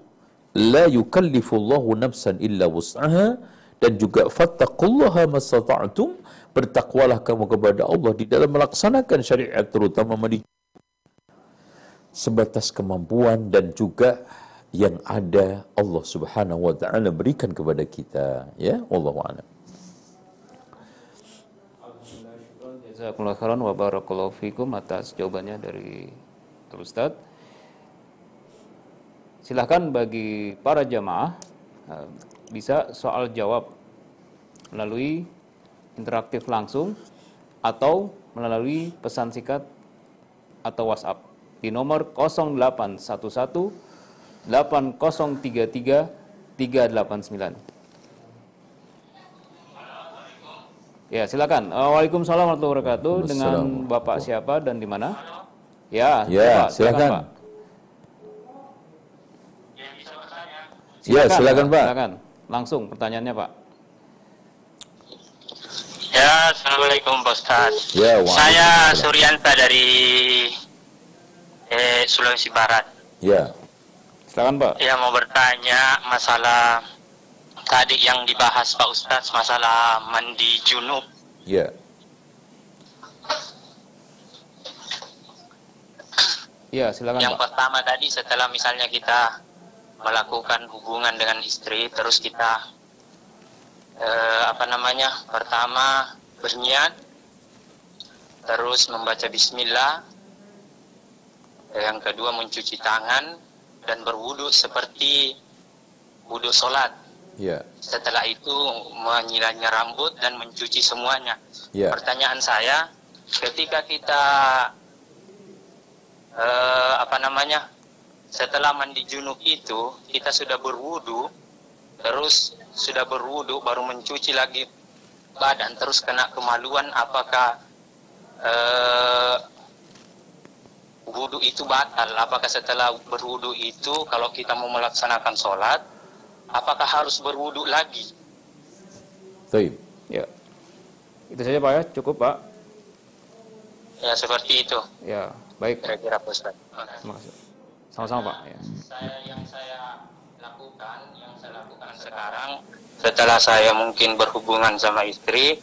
la yukallifullahu nafsan illa wus'aha. Dan juga fattaqullaha mastata'tum. Bertakwalah kamu kepada Allah di dalam melaksanakan syariat terutama mandi sebatas kemampuan dan juga yang ada Allah Subhanahu wa taala berikan kepada kita. Ya wallahu a'lam. Jazakumullah khairan wa barakallahu fikum atas jawabannya dari Ustaz. Silahkan bagi para jamaah eh, bisa soal jawab melalui interaktif langsung atau melalui pesan singkat atau WhatsApp di nomor 0811 8033 389. Ya, silakan. Waalaikumsalam warahmatullahi wabarakatuh. Dengan Bapak siapa dan di mana? Ya, ya silakan, silakan. Pak. Ya, silakan, Pak. Silakan. Langsung pertanyaannya Pak. Ya, Assalamualaikum Pak Ustaz. Ya. Saya Suryanta dari eh, Sulawesi Barat. Ya, Silakan Pak. Ya, mau bertanya masalah tadi yang dibahas Pak Ustaz, masalah mandi junub. ya, Iya, silakan Yang Pak. pertama tadi setelah misalnya kita melakukan hubungan dengan istri, terus kita eh, apa namanya? Pertama berniat, terus membaca Bismillah, yang kedua mencuci tangan dan berwudu seperti wudhu sholat. ya, Setelah itu menyilanya rambut dan mencuci semuanya. ya, Pertanyaan saya, ketika kita eh, apa namanya setelah mandi junub itu kita sudah berwudu, terus sudah berwudu baru mencuci lagi badan terus kena kemaluan apakah eh, wudu itu batal? Apakah setelah berwudu itu kalau kita mau melaksanakan sholat, apakah harus berwudu lagi? Taib. Ya. Itu saja Pak ya, cukup Pak. Ya seperti itu. Ya, baik. Kira-kira Pak Ustaz. Terima kasih. Sama-sama Pak. Ya. saya yang saya lakukan yang saya lakukan sekarang setelah saya mungkin berhubungan sama istri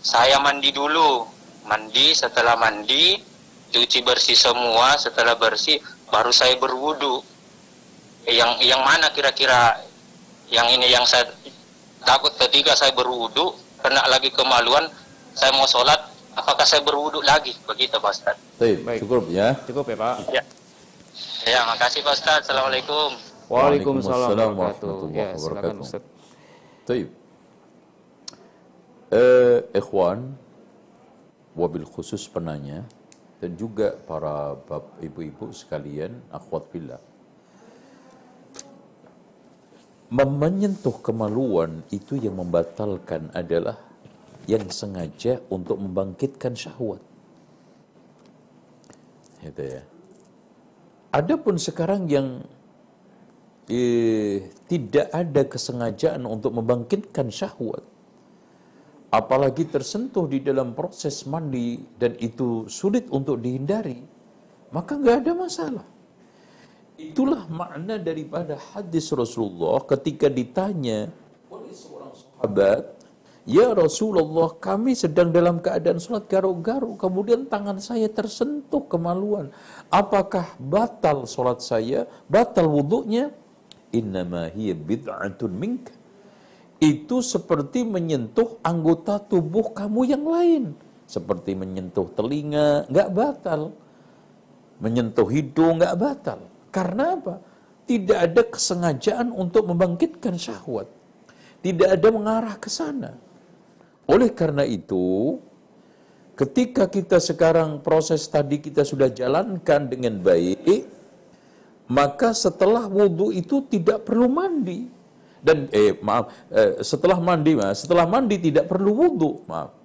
saya mandi dulu mandi setelah mandi cuci bersih semua setelah bersih baru saya berwudu yang yang mana kira-kira yang ini yang saya takut ketika saya berwudu kena lagi kemaluan saya mau sholat apakah saya berwudu lagi begitu Pak Ustaz Baik. cukup ya. Cukup ya Pak. ya ya makasih Pak Ustaz Assalamualaikum Waalaikumsalam Waalaikumsalam warahmatullahi Ya, wabarakatuh. Ustaz. Taib. Eh, ikhwan, wabil khusus penanya, dan juga para bab ibu-ibu sekalian, akhwat billah. Menyentuh kemaluan itu yang membatalkan adalah yang sengaja untuk membangkitkan syahwat. Gitu ya. Adapun sekarang yang eh, tidak ada kesengajaan untuk membangkitkan syahwat, apalagi tersentuh di dalam proses mandi dan itu sulit untuk dihindari, maka nggak ada masalah. Itulah makna daripada hadis Rasulullah ketika ditanya oleh seorang sahabat, Ya Rasulullah, kami sedang dalam keadaan sholat garuk-garuk, kemudian tangan saya tersentuh kemaluan. Apakah batal sholat saya? Batal wudhunya? Innama hiya bid'atun minka. Itu seperti menyentuh anggota tubuh kamu yang lain. Seperti menyentuh telinga, nggak batal. Menyentuh hidung, nggak batal. Karena apa? Tidak ada kesengajaan untuk membangkitkan syahwat. Tidak ada mengarah ke sana. Oleh karena itu, ketika kita sekarang proses tadi kita sudah jalankan dengan baik, maka setelah wudhu itu tidak perlu mandi. Dan eh maaf, eh, setelah mandi setelah mandi tidak perlu wudhu, maaf.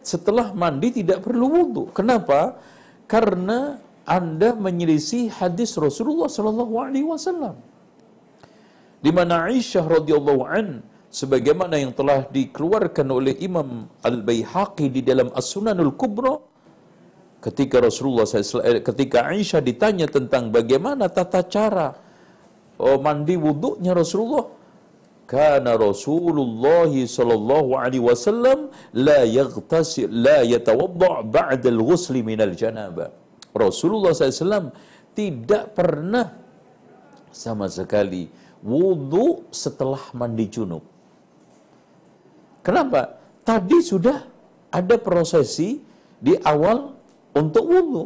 Setelah mandi tidak perlu wudhu. Kenapa? Karena anda menyelisih hadis Rasulullah Sallallahu Alaihi Wasallam, di mana Aisyah radhiyallahu an sebagaimana yang telah dikeluarkan oleh Imam Al Baihaqi di dalam As Sunanul Kubra ketika Rasulullah SAW, ketika Aisyah ditanya tentang bagaimana tata cara oh, mandi wuduknya Rasulullah karena Rasulullah sallallahu alaihi wasallam la yaghtasil la yatawadda ba'da al-ghusl min al-janabah. Rasulullah SAW tidak pernah sama sekali wudhu setelah mandi junub. Kenapa? Tadi sudah ada prosesi di awal untuk wudhu.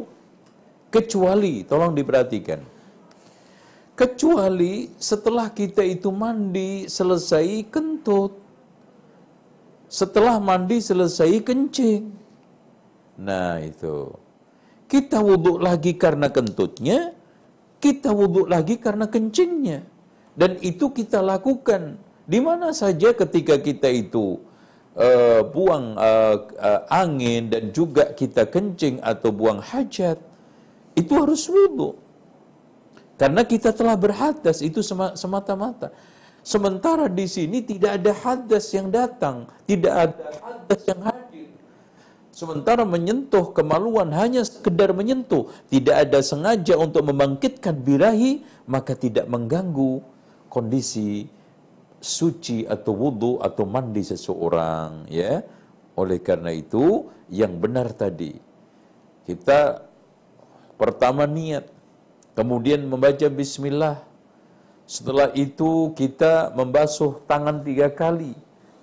Kecuali, tolong diperhatikan. Kecuali setelah kita itu mandi selesai kentut. Setelah mandi selesai kencing. Nah itu. Kita wudhu lagi karena kentutnya. Kita wudhu lagi karena kencingnya. Dan itu kita lakukan. Di mana saja ketika kita itu uh, buang uh, uh, angin dan juga kita kencing atau buang hajat. Itu harus wudhu. Karena kita telah berhadas itu semata-mata. Sementara di sini tidak ada hadas yang datang, tidak ada hadas yang hadir. Sementara menyentuh kemaluan hanya sekedar menyentuh, tidak ada sengaja untuk membangkitkan birahi, maka tidak mengganggu kondisi suci atau wudhu atau mandi seseorang ya. Oleh karena itu yang benar tadi kita pertama niat kemudian membaca bismillah. Setelah itu kita membasuh tangan tiga kali.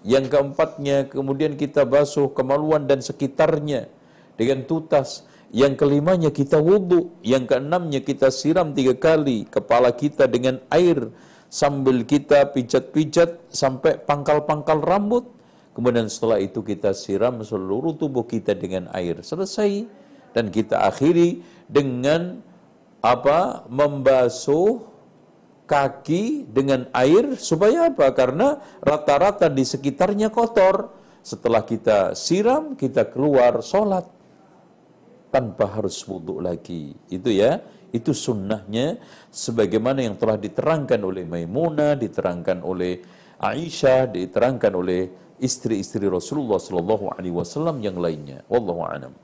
Yang keempatnya kemudian kita basuh kemaluan dan sekitarnya dengan tutas. Yang kelimanya kita wudhu yang keenamnya kita siram tiga kali kepala kita dengan air sambil kita pijat-pijat sampai pangkal-pangkal rambut. Kemudian setelah itu kita siram seluruh tubuh kita dengan air. Selesai. Dan kita akhiri dengan apa? Membasuh kaki dengan air supaya apa? Karena rata-rata di sekitarnya kotor. Setelah kita siram, kita keluar sholat tanpa harus wudhu lagi. Itu ya. Itu sunnahnya sebagaimana yang telah diterangkan oleh Maimunah, diterangkan oleh Aisyah, diterangkan oleh istri-istri Rasulullah Sallallahu Alaihi Wasallam yang lainnya. Wallahu a'lam.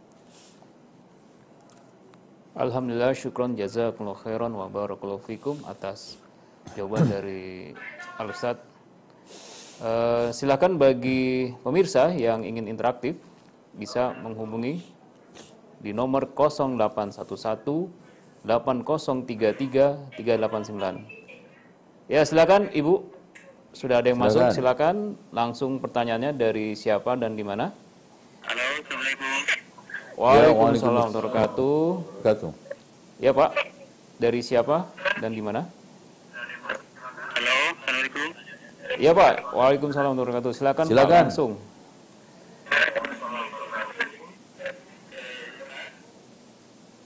Alhamdulillah syukron jazakumullah khairan wa barakallahu fikum atas jawaban dari Al Ustaz. Uh, silakan bagi pemirsa yang ingin interaktif bisa menghubungi di nomor 0811 8033 389. Ya, silakan Ibu. Sudah ada yang silakan. masuk, silakan langsung pertanyaannya dari siapa dan di mana? Halo, Assalamualaikum. Waalaikumsalam warahmatullahi Ya, Pak. Dari siapa dan di mana? Halo, Assalamualaikum. Ya, Pak. Waalaikumsalam warahmatullahi wabarakatuh. Silakan, silakan. Pak, langsung.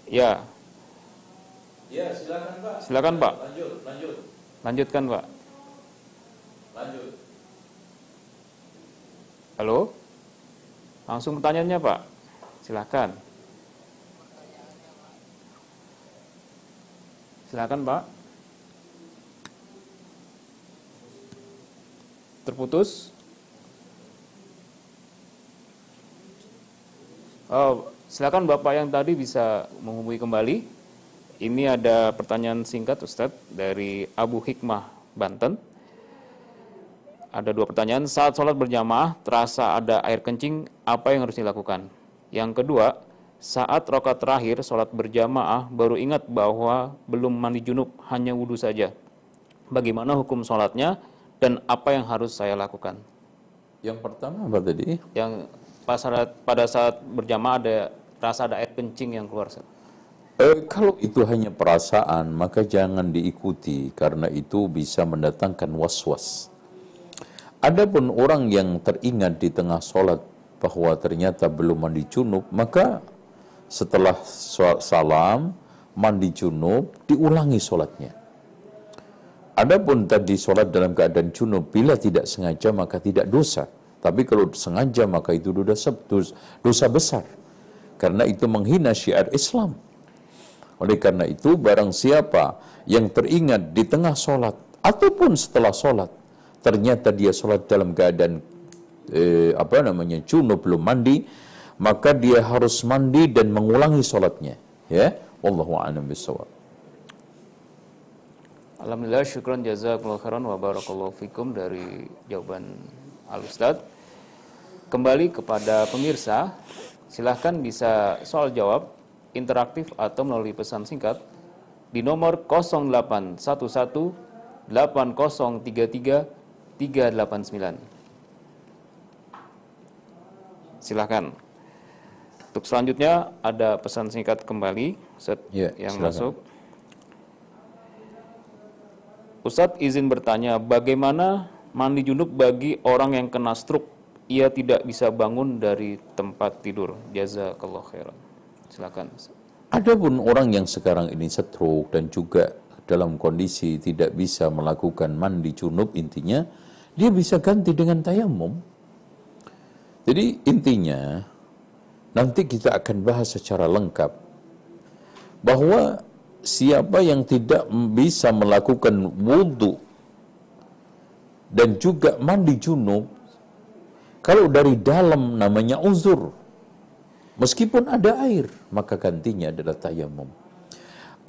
Ya. Ya, silakan Pak. Silakan Pak. Lanjut, lanjut. Lanjutkan Pak. Lanjut. Halo? Langsung pertanyaannya Pak. Silakan. Silakan Pak. Terputus? Oh, silakan Bapak yang tadi bisa menghubungi kembali ini ada pertanyaan singkat Ustadz dari Abu Hikmah Banten. Ada dua pertanyaan. Saat sholat berjamaah terasa ada air kencing, apa yang harus dilakukan? Yang kedua, saat rokat terakhir sholat berjamaah baru ingat bahwa belum mandi junub, hanya wudhu saja. Bagaimana hukum sholatnya dan apa yang harus saya lakukan? Yang pertama apa tadi? Yang pada saat berjamaah ada rasa ada air kencing yang keluar. Eh, kalau itu hanya perasaan, maka jangan diikuti karena itu bisa mendatangkan was-was. Adapun orang yang teringat di tengah sholat bahwa ternyata belum mandi junub, maka setelah salam, mandi junub, diulangi sholatnya. Adapun tadi sholat dalam keadaan junub, bila tidak sengaja maka tidak dosa. Tapi kalau sengaja maka itu dosa, dosa besar. Karena itu menghina syiar Islam. Oleh karena itu barang siapa yang teringat di tengah solat ataupun setelah solat ternyata dia solat dalam keadaan eh, apa namanya junub belum mandi maka dia harus mandi dan mengulangi solatnya ya wallahu a'lam bishawab Alhamdulillah syukran jazakumullah khairan wa barakallahu fikum dari jawaban Al Ustaz. Kembali kepada pemirsa, silahkan bisa soal jawab interaktif atau melalui pesan singkat di nomor 0811 8033 389. Silahkan. Untuk selanjutnya ada pesan singkat kembali set ya, yang silakan. masuk. Ustadz izin bertanya, bagaimana mandi junub bagi orang yang kena stroke? Ia tidak bisa bangun dari tempat tidur. Jazakallah khairan. Silakan. Adapun orang yang sekarang ini stroke dan juga dalam kondisi tidak bisa melakukan mandi junub intinya dia bisa ganti dengan tayamum. Jadi intinya nanti kita akan bahas secara lengkap bahwa siapa yang tidak bisa melakukan wudhu dan juga mandi junub. Kalau dari dalam namanya uzur. Meskipun ada air maka gantinya adalah tayamum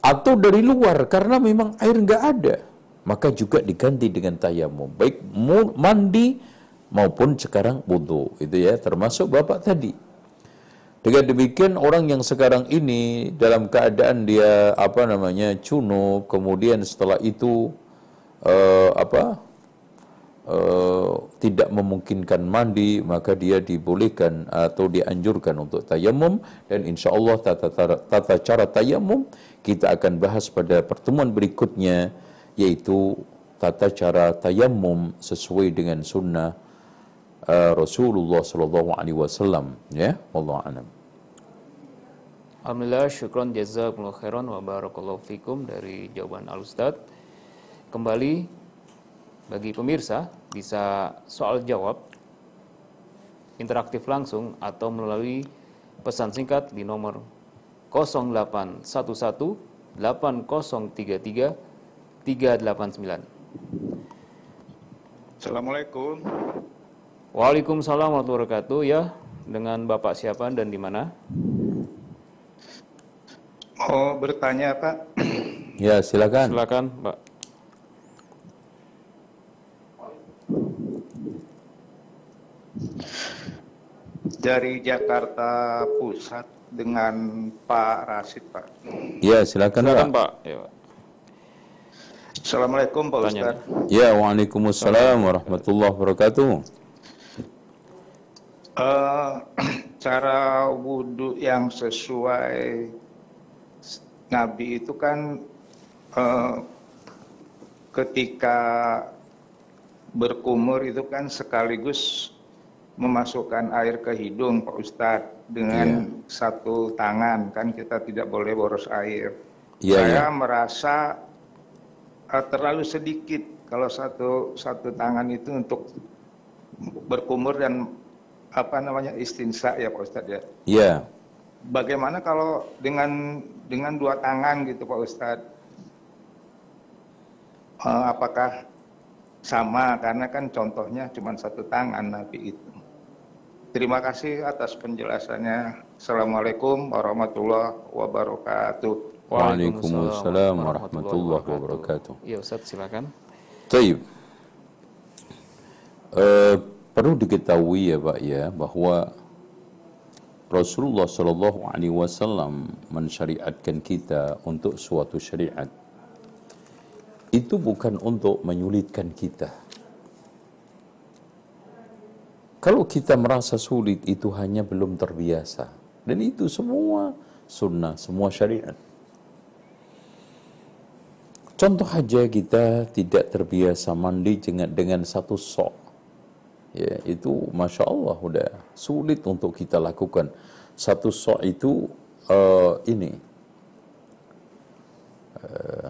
atau dari luar karena memang air nggak ada maka juga diganti dengan tayamum baik mandi maupun sekarang wudhu itu ya. Termasuk bapak tadi. Dengan demikian orang yang sekarang ini dalam keadaan dia apa namanya junub kemudian setelah itu uh, apa uh, tidak memungkinkan mandi maka dia dibolehkan atau dianjurkan untuk tayamum dan insya Allah tata, tata, tata cara tayamum kita akan bahas pada pertemuan berikutnya yaitu tata cara tayamum sesuai dengan sunnah uh, Rasulullah sallallahu alaihi wasallam ya. Wallahu alam. Alhamdulillah syukron jazakumullah khairan wa barakallahu fikum dari jawaban Al Ustaz. Kembali bagi pemirsa bisa soal jawab interaktif langsung atau melalui pesan singkat di nomor 0811 8033 389. Assalamualaikum. Waalaikumsalam warahmatullahi wabarakatuh. Ya, dengan Bapak siapa dan di mana? Mau bertanya, Pak? Ya, silakan. Silakan, Pak. Dari Jakarta Pusat dengan Pak Rasid, Pak. Ya, silakan, Silakan, Pak. Pak. Ya, Pak. Assalamualaikum, Pak Tanya. Ustaz. Ya, waalaikumsalam warahmatullahi wabarakatuh. Eh, <clears throat> cara wudhu yang sesuai Nabi itu kan eh, ketika berkumur itu kan sekaligus memasukkan air ke hidung Pak Ustadz dengan satu tangan kan kita tidak boleh boros air. Iya, Saya iya. merasa eh, terlalu sedikit kalau satu satu tangan itu untuk berkumur dan apa namanya istinsa ya Pak Ustadz ya. Ya, Bagaimana kalau dengan dengan dua tangan gitu Pak Ustadz? Eh, apakah sama? Karena kan contohnya cuma satu tangan Nabi itu. Terima kasih atas penjelasannya. Assalamualaikum warahmatullahi wabarakatuh. Waalaikumsalam warahmatullahi wabarakatuh. Iya, Ustaz, silakan. Taib. Eh, perlu diketahui ya Pak ya bahwa Rasulullah Shallallahu Alaihi Wasallam mensyariatkan kita untuk suatu syariat itu bukan untuk menyulitkan kita. Kalau kita merasa sulit itu hanya belum terbiasa dan itu semua sunnah, semua syariat. Contoh aja kita tidak terbiasa mandi dengan, dengan satu sok. Ya, itu Masya Allah udah sulit untuk kita lakukan. Satu sok itu eh, ini. Eh,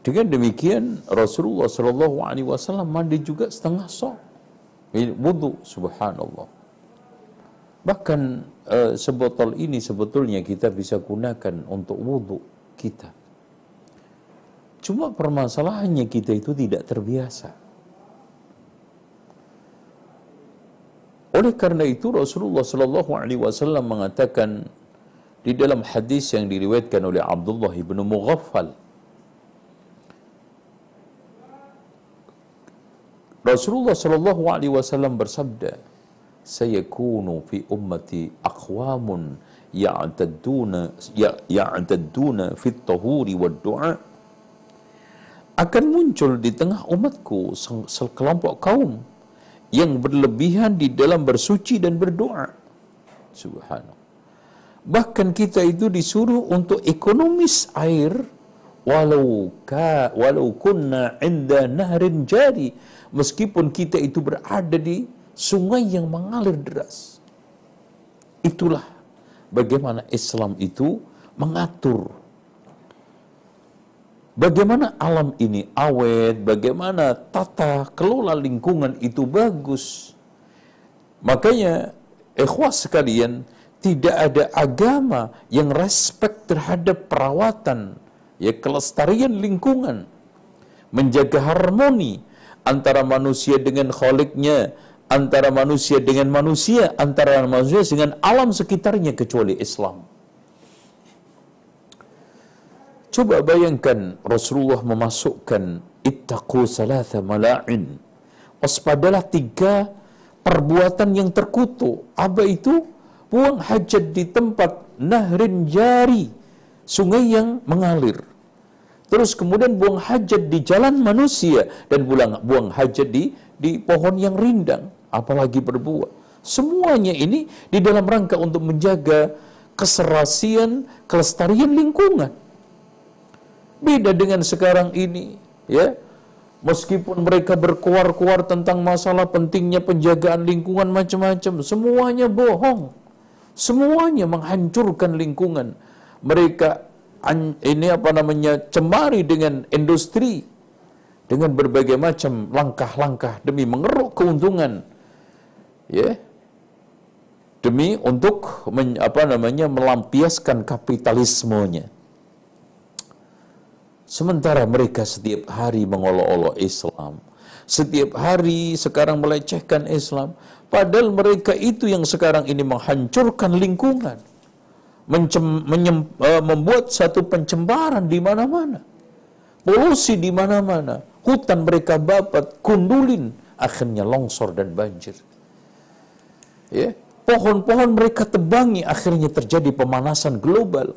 dengan demikian Rasulullah Wasallam mandi juga setengah sok. Wudhu, subhanallah. Bahkan eh, sebotol ini sebetulnya kita bisa gunakan untuk wudhu kita. Cuma permasalahannya kita itu tidak terbiasa. Oleh karena itu Rasulullah Shallallahu Alaihi Wasallam mengatakan di dalam hadis yang diriwayatkan oleh Abdullah bin Mughaffal Rasulullah Shallallahu Alaihi Wasallam bersabda sayakunu fi ummati aqwamun ya'tadduna ya'tadduna fi tahuri wa du'a akan muncul di tengah umatku se- sekelompok kaum yang berlebihan di dalam bersuci dan berdoa. Subhanallah. Bahkan kita itu disuruh untuk ekonomis air walau ka walau kunna inda nahrin jari meskipun kita itu berada di sungai yang mengalir deras. Itulah bagaimana Islam itu mengatur Bagaimana alam ini awet, bagaimana tata kelola lingkungan itu bagus. Makanya, ikhwas sekalian, tidak ada agama yang respek terhadap perawatan, ya kelestarian lingkungan, menjaga harmoni antara manusia dengan khaliknya, antara manusia dengan manusia, antara manusia dengan alam sekitarnya kecuali Islam. Coba bayangkan Rasulullah memasukkan ittaqu salasa mala'in. Waspadalah tiga perbuatan yang terkutuk. Apa itu? Buang hajat di tempat nahrin jari. Sungai yang mengalir. Terus kemudian buang hajat di jalan manusia. Dan buang, buang hajat di, di pohon yang rindang. Apalagi berbuat. Semuanya ini di dalam rangka untuk menjaga keserasian, kelestarian lingkungan. Beda dengan sekarang ini, ya. Meskipun mereka berkuar-kuar tentang masalah pentingnya penjagaan lingkungan macam-macam, semuanya bohong. Semuanya menghancurkan lingkungan. Mereka ini apa namanya cemari dengan industri dengan berbagai macam langkah-langkah demi mengeruk keuntungan. Ya. Demi untuk men, apa namanya melampiaskan kapitalismenya. Sementara mereka setiap hari mengolok-olok Islam. Setiap hari sekarang melecehkan Islam. Padahal mereka itu yang sekarang ini menghancurkan lingkungan. Mencem, menyem, uh, membuat satu pencembaran di mana-mana. Polusi di mana-mana. Hutan mereka babat, kundulin. Akhirnya longsor dan banjir. Ya, pohon-pohon mereka tebangi, akhirnya terjadi pemanasan global.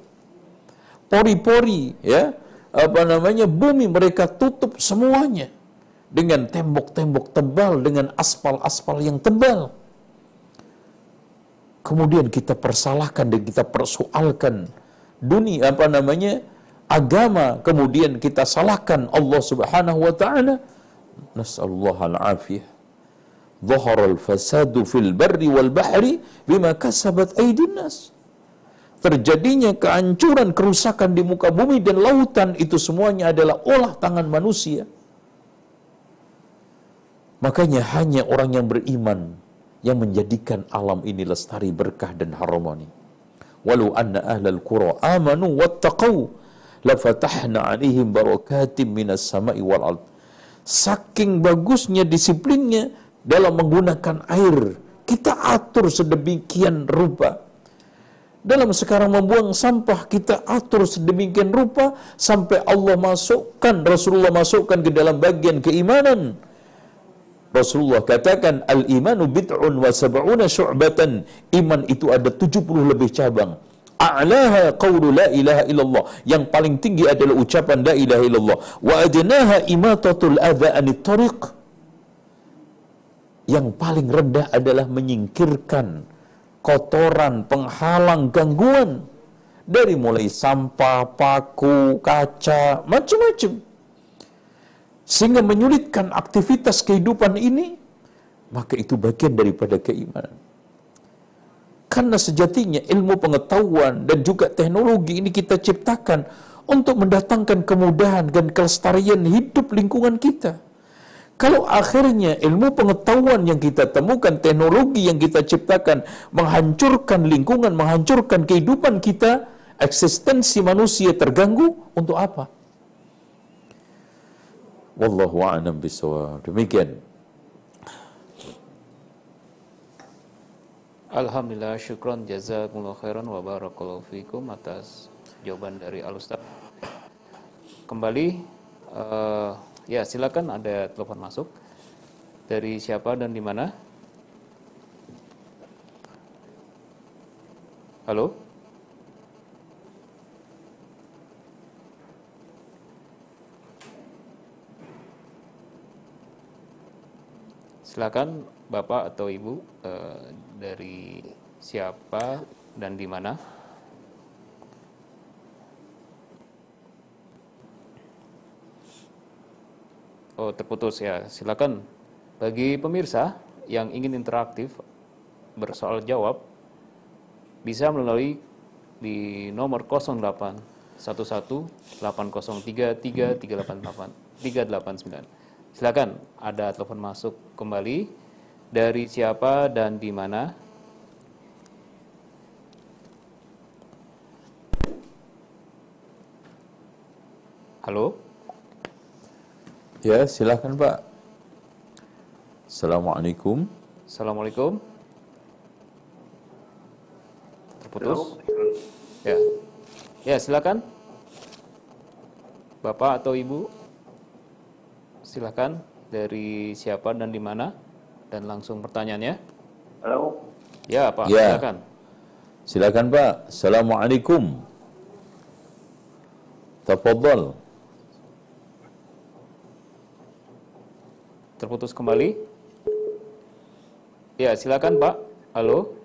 Pori-pori, ya, apa namanya bumi mereka tutup semuanya dengan tembok-tembok tebal dengan aspal-aspal yang tebal kemudian kita persalahkan dan kita persoalkan dunia apa namanya agama kemudian kita salahkan Allah Subhanahu wa taala nasallahu al-afiyah ظهر الفساد في البر والبحر بما كسبت أيدي الناس terjadinya kehancuran, kerusakan di muka bumi dan lautan itu semuanya adalah olah tangan manusia. Makanya hanya orang yang beriman yang menjadikan alam ini lestari berkah dan harmoni. Walau anna ahlal qura amanu wattaqau lafatahna alaihim barakatim minas sama'i wal ard. Saking bagusnya disiplinnya dalam menggunakan air, kita atur sedemikian rupa dalam sekarang membuang sampah kita atur sedemikian rupa sampai Allah masukkan Rasulullah masukkan ke dalam bagian keimanan Rasulullah katakan al-imanu bid'un wa sab'una syu'batan. Iman itu ada 70 lebih cabang. A'laha qawlu la ilaha illallah. Yang paling tinggi adalah ucapan la ilaha illallah. Wa adnaha imatatul adha anit tariq. Yang paling rendah adalah menyingkirkan kotoran, penghalang, gangguan. Dari mulai sampah, paku, kaca, macam-macam. Sehingga menyulitkan aktivitas kehidupan ini, maka itu bagian daripada keimanan. Karena sejatinya ilmu pengetahuan dan juga teknologi ini kita ciptakan untuk mendatangkan kemudahan dan kelestarian hidup lingkungan kita. Kalau akhirnya ilmu pengetahuan yang kita temukan, teknologi yang kita ciptakan menghancurkan lingkungan, menghancurkan kehidupan kita, eksistensi manusia terganggu untuk apa? Wallahu a'lam bishawab. Demikian. Alhamdulillah syukron jazakumullah khairan wa barakallahu fikum atas jawaban dari Al Ustaz. Kembali uh, Ya, silakan ada telepon masuk. Dari siapa dan di mana? Halo? Silakan Bapak atau Ibu eh, dari siapa dan di mana? Oh, terputus ya. Silakan bagi pemirsa yang ingin interaktif bersoal jawab bisa melalui di nomor 08 11 803 389. Silakan, ada telepon masuk kembali dari siapa dan di mana? Halo? Ya, silahkan Pak. Assalamualaikum. Assalamualaikum. Terputus. Ya. Ya, silakan. Bapak atau Ibu? Silakan dari siapa dan di mana? Dan langsung pertanyaannya. Halo. Ya, Pak, Ya. silakan. Silakan Pak. Assalamualaikum. Tafadhal. Terputus kembali. Ya, silakan Pak. Halo.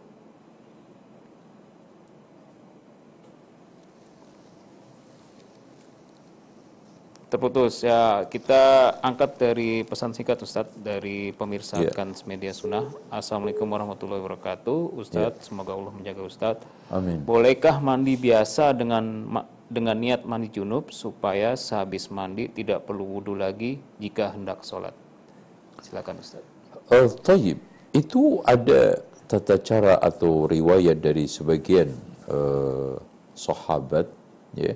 Terputus. Ya, kita angkat dari pesan singkat Ustadz dari pemirsa Ya. Kans Media Sunnah. Assalamualaikum warahmatullahi wabarakatuh. Ustadz, semoga Allah menjaga Ustadz. Amin. Bolehkah mandi biasa dengan dengan niat mandi junub supaya sehabis mandi tidak perlu wudhu lagi jika hendak sholat? Silakan Ustaz. Oh, tayyib. Itu ada tata cara atau riwayat dari sebagian uh, sahabat, ya.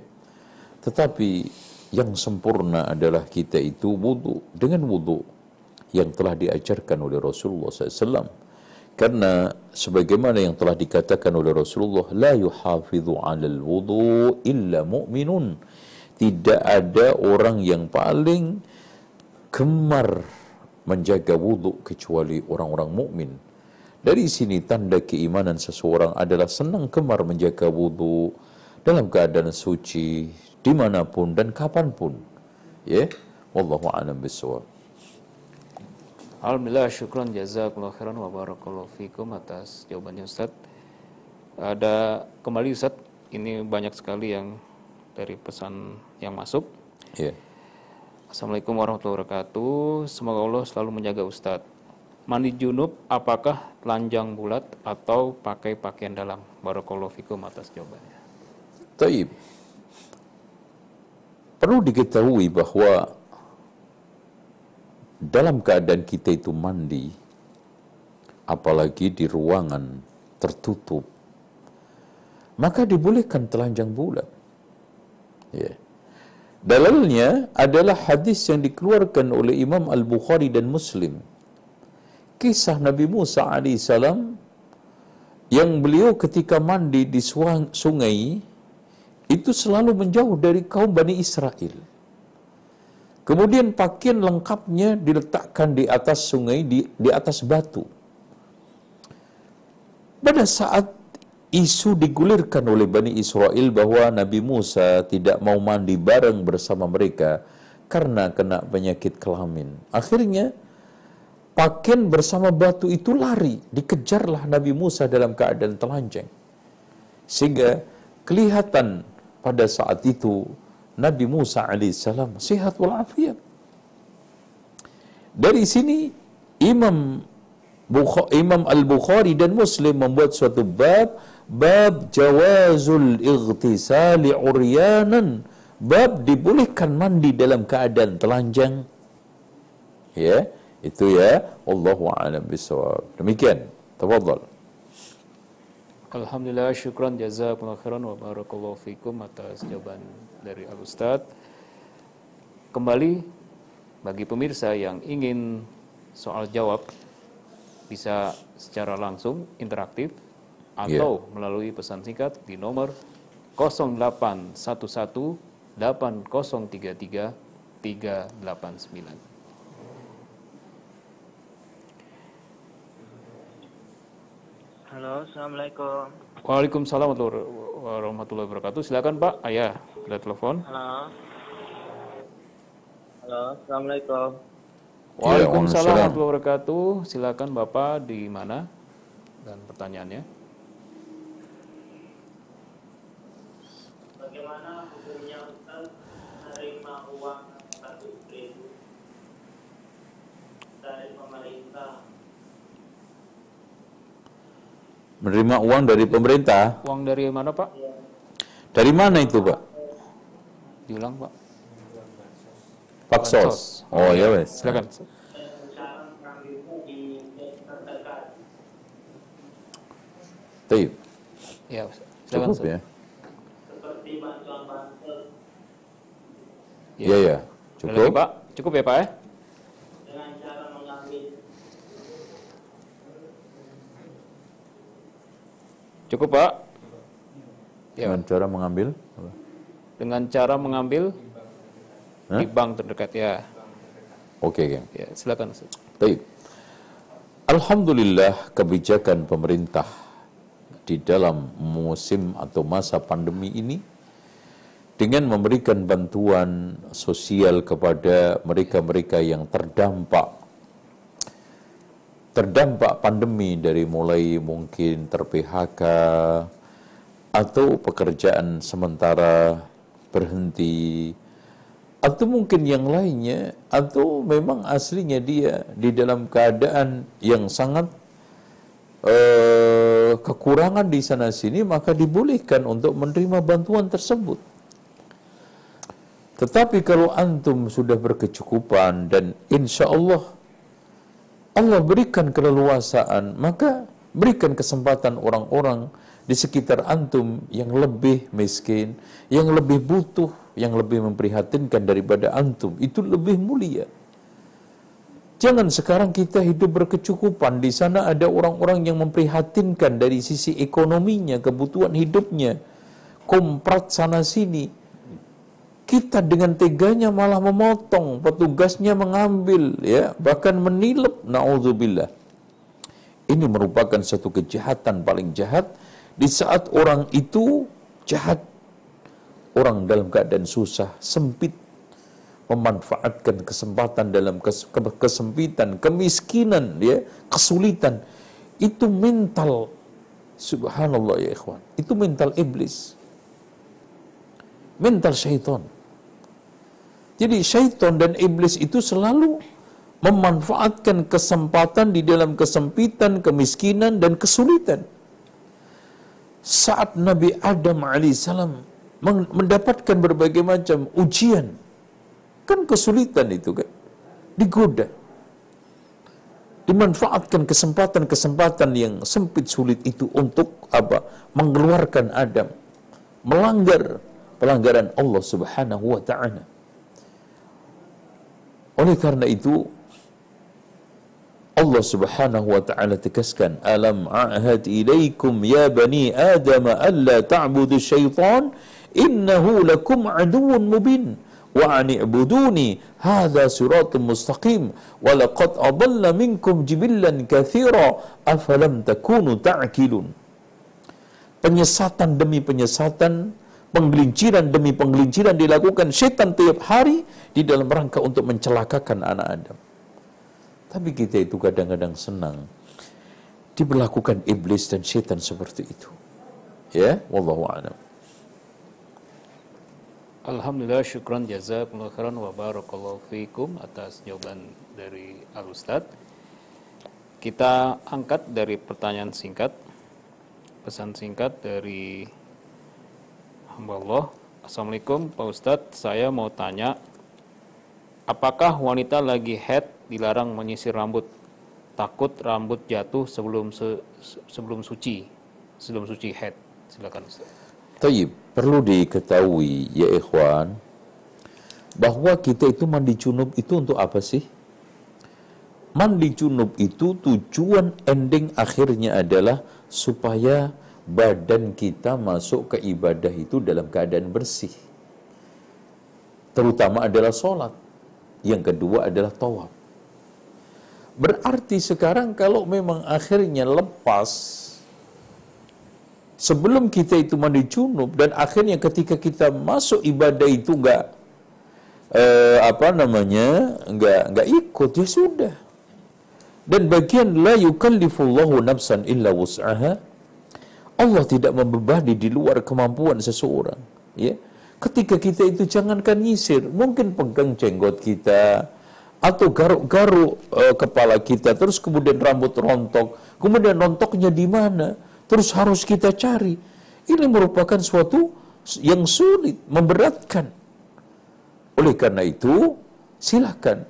Tetapi yang sempurna adalah kita itu wudhu dengan wudhu yang telah diajarkan oleh Rasulullah SAW. Karena sebagaimana yang telah dikatakan oleh Rasulullah, la yuhafidhu 'alal wudhu illa mu'minun. Tidak ada orang yang paling gemar menjaga wudhu kecuali orang-orang mukmin. Dari sini tanda keimanan seseorang adalah senang gemar menjaga wudhu dalam keadaan suci di mana pun dan kapan pun. Ya, wallahu a'lam bishawab. Alhamdulillah syukran jazakallahu khairan wa barakallahu fikum atas jawabannya Ustaz. Ada kembali Ustaz, ini banyak sekali yang dari pesan yang masuk. Ya. Assalamualaikum warahmatullahi wabarakatuh. Semoga Allah selalu menjaga Ustadz. Mandi junub apakah telanjang bulat atau pakai pakaian dalam? Barakallahu fikum atas jawabannya. Taib. Perlu diketahui bahwa dalam keadaan kita itu mandi, apalagi di ruangan tertutup, maka dibolehkan telanjang bulat. Ya. Adalah hadis yang dikeluarkan oleh Imam Al-Bukhari dan Muslim. Kisah Nabi Musa alaihissalam yang beliau ketika mandi di sungai itu selalu menjauh dari kaum Bani Israel. Kemudian pakaian lengkapnya diletakkan di atas sungai, di, di atas batu. Pada saat isu digulirkan oleh Bani Israel bahwa Nabi Musa tidak mau mandi bareng bersama mereka karena kena penyakit kelamin. Akhirnya pakaian bersama batu itu lari, dikejarlah Nabi Musa dalam keadaan telanjang. Sehingga kelihatan pada saat itu Nabi Musa alaihissalam sehat walafiat. Dari sini Imam Bukha- Imam Al-Bukhari dan Muslim membuat suatu bab bab jawazul ightisali uryanan. Bab dibolehkan mandi dalam keadaan telanjang. Ya itu ya. Allahu a'lam bisawab demikian. Tafadhal Alhamdulillah syukran jazakallahu khairan wa barakallahu fikum atas jawaban dari Al Ustadz. Kembali bagi pemirsa yang ingin soal jawab bisa secara langsung interaktif atau melalui pesan singkat di nomor 0811 8033 389. Halo, Assalamualaikum. Waalaikumsalam warahmatullahi wabarakatuh. Silakan Pak. Ayah, ada telepon. Halo. Halo, Assalamualaikum. Waalaikumsalam Waalaikumsalam. warahmatullahi wabarakatuh. Silakan Bapak di mana dan pertanyaannya. Bagaimana hukumnya Ustaz menerima uang satu ribu dari pemerintah? Menerima uang dari pemerintah Uang dari mana Pak? dari mana itu Pak Diulang Pak. Paksos oh ya wes Silakan. Terdekat. Taib. Ya, silakan. cukup ya seperti bantuan iya ya lagi, cukup Pak. Cukup ya Pak ya? dengan cara mengambil Cukup Pak? Ya, Dengan cara mengambil dengan cara mengambil di bank terdekat ya. Oke, oke. Ya, silakan Ustaz. Baik. Alhamdulillah kebijakan pemerintah di dalam musim atau masa pandemi ini dengan memberikan bantuan sosial kepada mereka-mereka yang terdampak terdampak pandemi dari mulai mungkin ter-PHK atau pekerjaan sementara berhenti atau mungkin yang lainnya atau memang aslinya dia di dalam keadaan yang sangat eh, kekurangan di sana sini maka dibolehkan untuk menerima bantuan tersebut. Tetapi kalau antum sudah berkecukupan dan insya Allah Allah berikan keleluasaan maka berikan kesempatan orang-orang di sekitar antum yang lebih miskin, yang lebih butuh, yang lebih memprihatinkan daripada antum. Itu lebih mulia. Jangan sekarang kita hidup berkecukupan. Di sana ada orang-orang yang memprihatinkan dari sisi ekonominya, kebutuhan hidupnya. Komprat sana sini. Kita dengan teganya malah memotong, petugasnya mengambil, ya bahkan menilep. Nauzubillah. Ini merupakan satu kejahatan paling jahat di saat orang itu jahat, orang dalam keadaan susah, sempit, memanfaatkan kesempatan dalam kes, kesempitan, kemiskinan, ya, kesulitan. Itu mental, subhanallah ya ikhwan, itu mental iblis. Mental syaitan. Jadi syaitan dan iblis itu selalu memanfaatkan kesempatan di dalam kesempitan, kemiskinan, dan kesulitan saat Nabi Adam alaihissalam mendapatkan berbagai macam ujian, kan kesulitan itu kan, digoda, dimanfaatkan kesempatan-kesempatan yang sempit sulit itu untuk apa? Mengeluarkan Adam, melanggar pelanggaran Allah Subhanahu wa taala. Oleh karena itu Allah Subhanahu wa taala tegaskan alam a'had ilaikum ya bani adam alla ta'budu syaitan innahu lakum aduwwun mubin wa an i'buduni hadha siratun mustaqim wa laqad adalla minkum jibillan katsira afalam takunu ta'qilun penyesatan demi penyesatan penggelinciran demi penggelinciran dilakukan setan tiap hari di dalam rangka untuk mencelakakan anak Adam tapi kita itu kadang-kadang senang diberlakukan iblis dan setan seperti itu. Ya, wallahu a'lam. Alhamdulillah syukran jazakumullah khairan wa barakallahu fikum atas jawaban dari Al Ustaz. Kita angkat dari pertanyaan singkat pesan singkat dari hamba Allah. Assalamualaikum Pak Ustadz, saya mau tanya apakah wanita lagi head dilarang menyisir rambut takut rambut jatuh sebelum se, sebelum suci sebelum suci head silakan Ustaz. Perlu diketahui ya ikhwan bahwa kita itu mandi junub itu untuk apa sih? Mandi junub itu tujuan ending akhirnya adalah supaya badan kita masuk ke ibadah itu dalam keadaan bersih. Terutama adalah sholat. Yang kedua adalah tawaf. Berarti sekarang kalau memang akhirnya lepas sebelum kita itu mandi junub dan akhirnya ketika kita masuk ibadah itu enggak eh, apa namanya enggak enggak ikut ya sudah. Dan bagian la yukallifullahu nafsan illa wus'aha Allah tidak membebani di luar kemampuan seseorang, ya. Ketika kita itu jangankan nyisir, mungkin pegang jenggot kita, atau garuk-garuk uh, kepala kita terus kemudian rambut rontok. Kemudian rontoknya di mana? Terus harus kita cari. Ini merupakan suatu yang sulit memberatkan. Oleh karena itu silahkan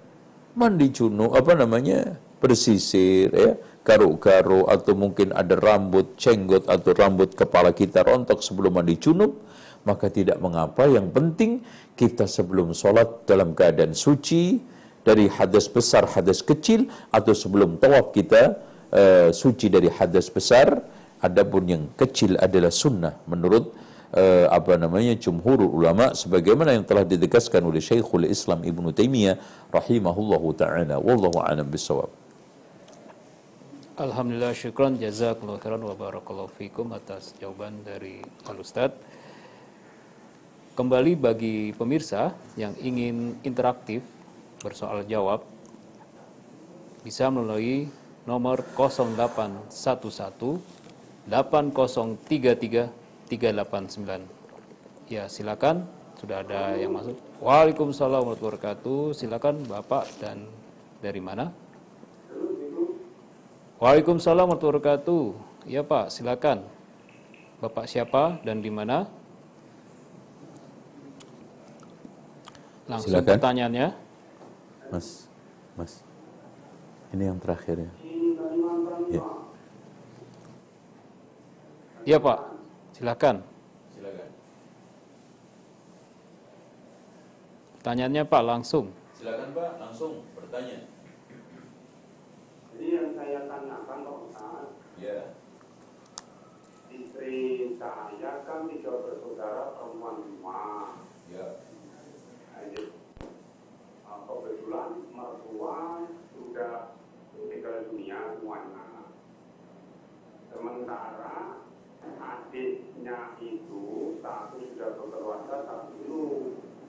mandi junub apa namanya bersisir ya garuk-garuk atau mungkin ada rambut cenggot atau rambut kepala kita rontok sebelum mandi junub maka tidak mengapa. Yang penting kita sebelum sholat dalam keadaan suci dari hadas besar, hadas kecil atau sebelum tawaf kita uh, suci dari hadas besar Adapun yang kecil adalah sunnah. Menurut uh, apa namanya jumhur ulama sebagaimana yang telah ditegaskan oleh Syekhul Islam Ibnu Taimiyah rahimahullahu taala. Wallahu a'lam bissawab. Alhamdulillah syukran jazakallahu khairan wa barakallahu fikum atas jawaban dari Al Ustaz. Kembali bagi pemirsa yang ingin interaktif bersoal jawab bisa melalui nomor 0811 8033 389. Ya, silakan. Sudah ada yang masuk. Waalaikumsalam warahmatullahi wabarakatuh. Silakan Bapak dan dari mana? Waalaikumsalam warahmatullahi wabarakatuh. Ya Pak, silakan. Bapak siapa dan di mana? Langsung Silakan. pertanyaannya. Mas, Mas. Ini yang terakhir ya. Ya. Ya Pak, silakan. Silakan. Pertanyaannya Pak langsung. Silakan Pak, langsung bertanya. Jadi yang saya tanyakan Pak Ustaz, Ya. istri saya kan tiga bersaudara perempuan lima. Ya. Uh, kebetulan mertua sudah meninggal dunia semuanya. Sementara adiknya itu satu sudah berkeluarga, satu.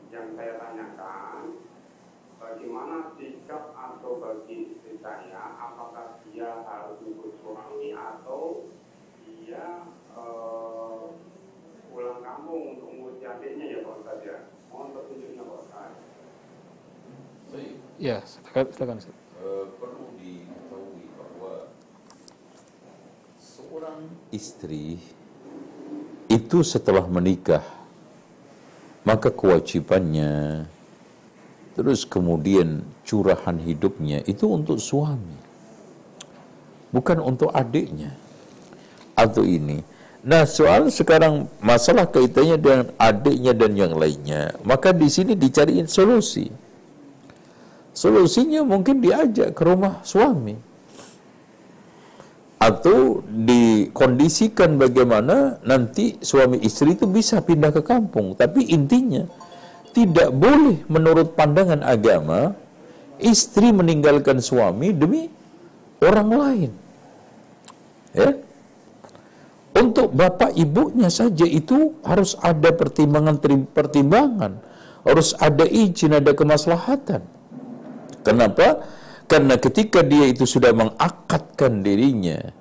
Yang saya tanyakan, bagaimana sikap atau bagi istri saya, apakah dia harus ikut suami atau dia eh, pulang kampung untuk ngurusi adiknya ya Pak Ustadz ya. Mohon petunjuknya Pak Ustadz. Baik. Ya, silakan. silakan. Ustaz. Eh, perlu diketahui bahwa seorang istri itu setelah menikah maka kewajibannya terus kemudian curahan hidupnya itu untuk suami bukan untuk adiknya atau ini nah soal sekarang masalah kaitannya dengan adiknya dan yang lainnya maka di sini dicariin solusi Solusinya mungkin diajak ke rumah suami. Atau dikondisikan bagaimana nanti suami istri itu bisa pindah ke kampung. Tapi intinya, tidak boleh menurut pandangan agama, istri meninggalkan suami demi orang lain. Ya. Untuk bapak ibunya saja itu harus ada pertimbangan-pertimbangan. Harus ada izin, ada kemaslahatan. Kenapa? Karena ketika dia itu sudah mengakatkan dirinya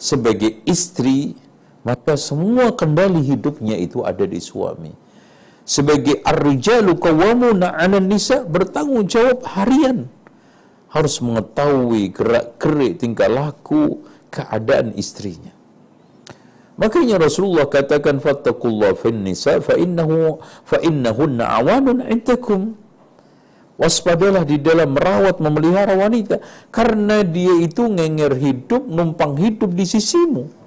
sebagai istri, maka semua kendali hidupnya itu ada di suami. Sebagai ar-rijalu qawwamuna 'alan nisa bertanggung jawab harian. Harus mengetahui gerak-gerik tingkah laku keadaan istrinya. Makanya Rasulullah katakan fattakullah fin nisa fa innahu fa innahunna awanun indakum. Waspadalah di dalam merawat memelihara wanita karena dia itu ngenger hidup, numpang hidup di sisimu.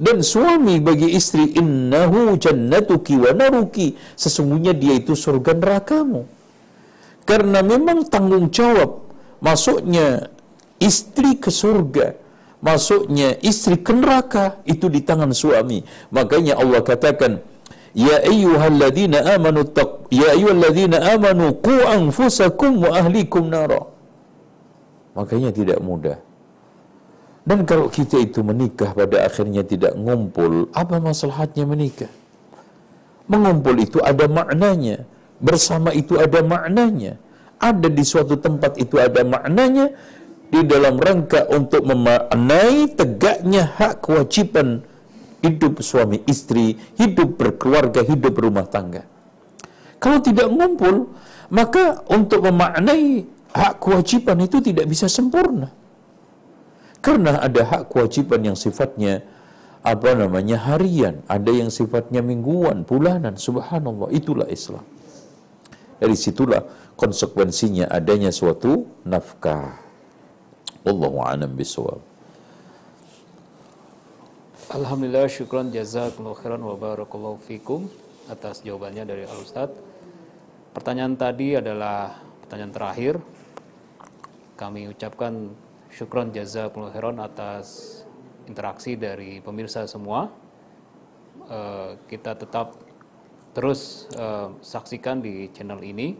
Dan suami bagi istri innahu jannatuki wa naruki. Sesungguhnya dia itu surga nerakamu. Karena memang tanggung jawab masuknya istri ke surga, masuknya istri ke neraka itu di tangan suami. Makanya Allah katakan, Ya ayyuhalladzina amanu taq ya ayyuhalladzina amanu qu anfusakum wa ahlikum nara. Makanya tidak mudah. Dan kalau kita itu menikah pada akhirnya tidak ngumpul, apa masalahnya menikah? Mengumpul itu ada maknanya, bersama itu ada maknanya, ada di suatu tempat itu ada maknanya, di dalam rangka untuk memaknai tegaknya hak kewajiban hidup suami istri, hidup berkeluarga, hidup berumah tangga. Kalau tidak ngumpul, maka untuk memaknai hak kewajiban itu tidak bisa sempurna. Karena ada hak kewajiban yang sifatnya apa namanya harian, ada yang sifatnya mingguan, bulanan, subhanallah, itulah Islam. Dari situlah konsekuensinya adanya suatu nafkah. Wallahu a'lam bishawab. Alhamdulillah syukran jazakallahu khairan wa barakallahu fikum atas jawabannya dari Al Ustaz. Pertanyaan tadi adalah pertanyaan terakhir. Kami ucapkan syukran jazakallahu khairan atas interaksi dari pemirsa semua. Eh, kita tetap terus eh, saksikan di channel ini.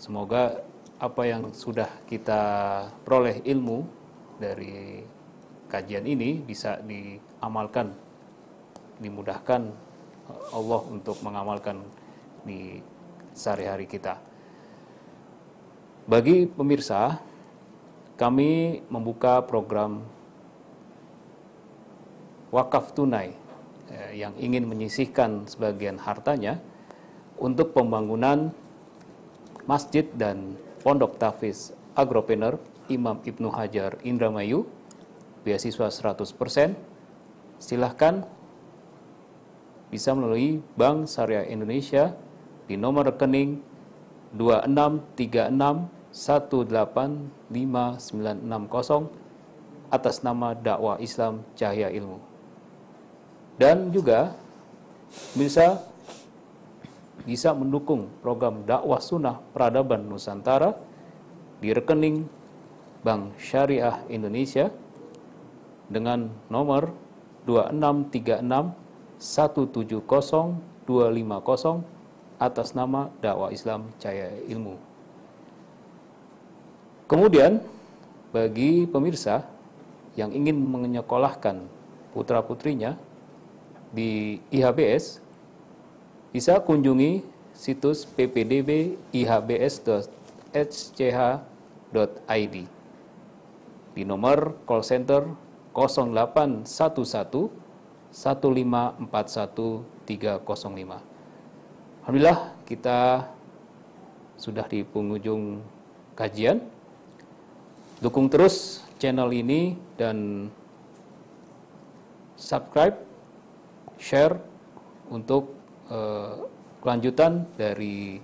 Semoga apa yang sudah kita peroleh ilmu dari kajian ini bisa diamalkan, dimudahkan Allah untuk mengamalkan di sehari-hari kita. Bagi pemirsa, kami membuka program wakaf tunai eh, yang ingin menyisihkan sebagian hartanya untuk pembangunan masjid dan pondok tafiz agropreneur Imam Ibnu Hajar Indramayu beasiswa 100%. Silahkan bisa melalui Bank Syariah Indonesia di nomor rekening 2636185960 atas nama dakwah Islam Cahaya Ilmu. Dan juga bisa bisa mendukung program dakwah sunnah peradaban Nusantara di rekening Bank Syariah Indonesia dengan nomor 2636 170 250 atas nama dakwah Islam Cahaya Ilmu. Kemudian bagi pemirsa yang ingin menyekolahkan putra-putrinya di IHBS bisa kunjungi situs ppdb ihbs.sch.id di nomor call center 0811 1541305. Alhamdulillah kita sudah di penghujung kajian. Dukung terus channel ini dan subscribe, share untuk uh, kelanjutan dari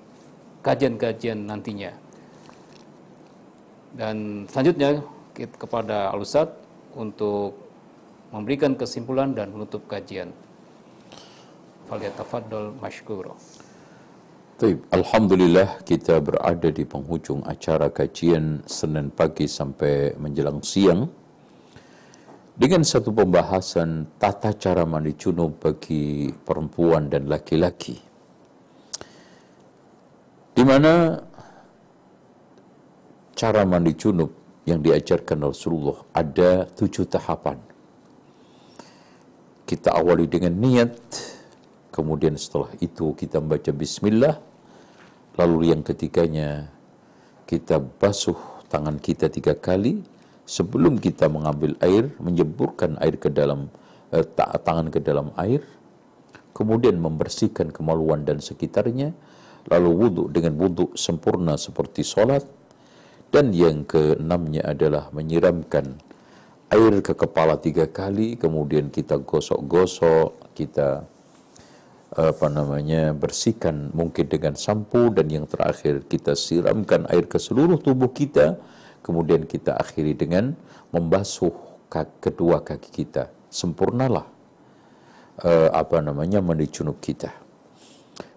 kajian-kajian nantinya. Dan selanjutnya kepada Alusat untuk memberikan kesimpulan dan menutup kajian. Falyatafaddal mashkuro. Taib. Alhamdulillah kita berada di penghujung acara kajian Senin pagi sampai menjelang siang dengan satu pembahasan tata cara mandi junub bagi perempuan dan laki-laki. Di mana cara mandi junub yang diajarkan Rasulullah ada tujuh tahapan. Kita awali dengan niat, kemudian setelah itu kita membaca bismillah, lalu yang ketiganya kita basuh tangan kita tiga kali sebelum kita mengambil air, menjeburkan air ke dalam eh, tangan ke dalam air, kemudian membersihkan kemaluan dan sekitarnya, lalu wudhu dengan wudhu sempurna seperti solat, dan yang keenamnya adalah menyiramkan air ke kepala tiga kali, kemudian kita gosok-gosok, kita apa namanya bersihkan mungkin dengan sampo dan yang terakhir kita siramkan air ke seluruh tubuh kita kemudian kita akhiri dengan membasuh kedua kaki kita. Sempurnalah uh, apa namanya mandi junub kita.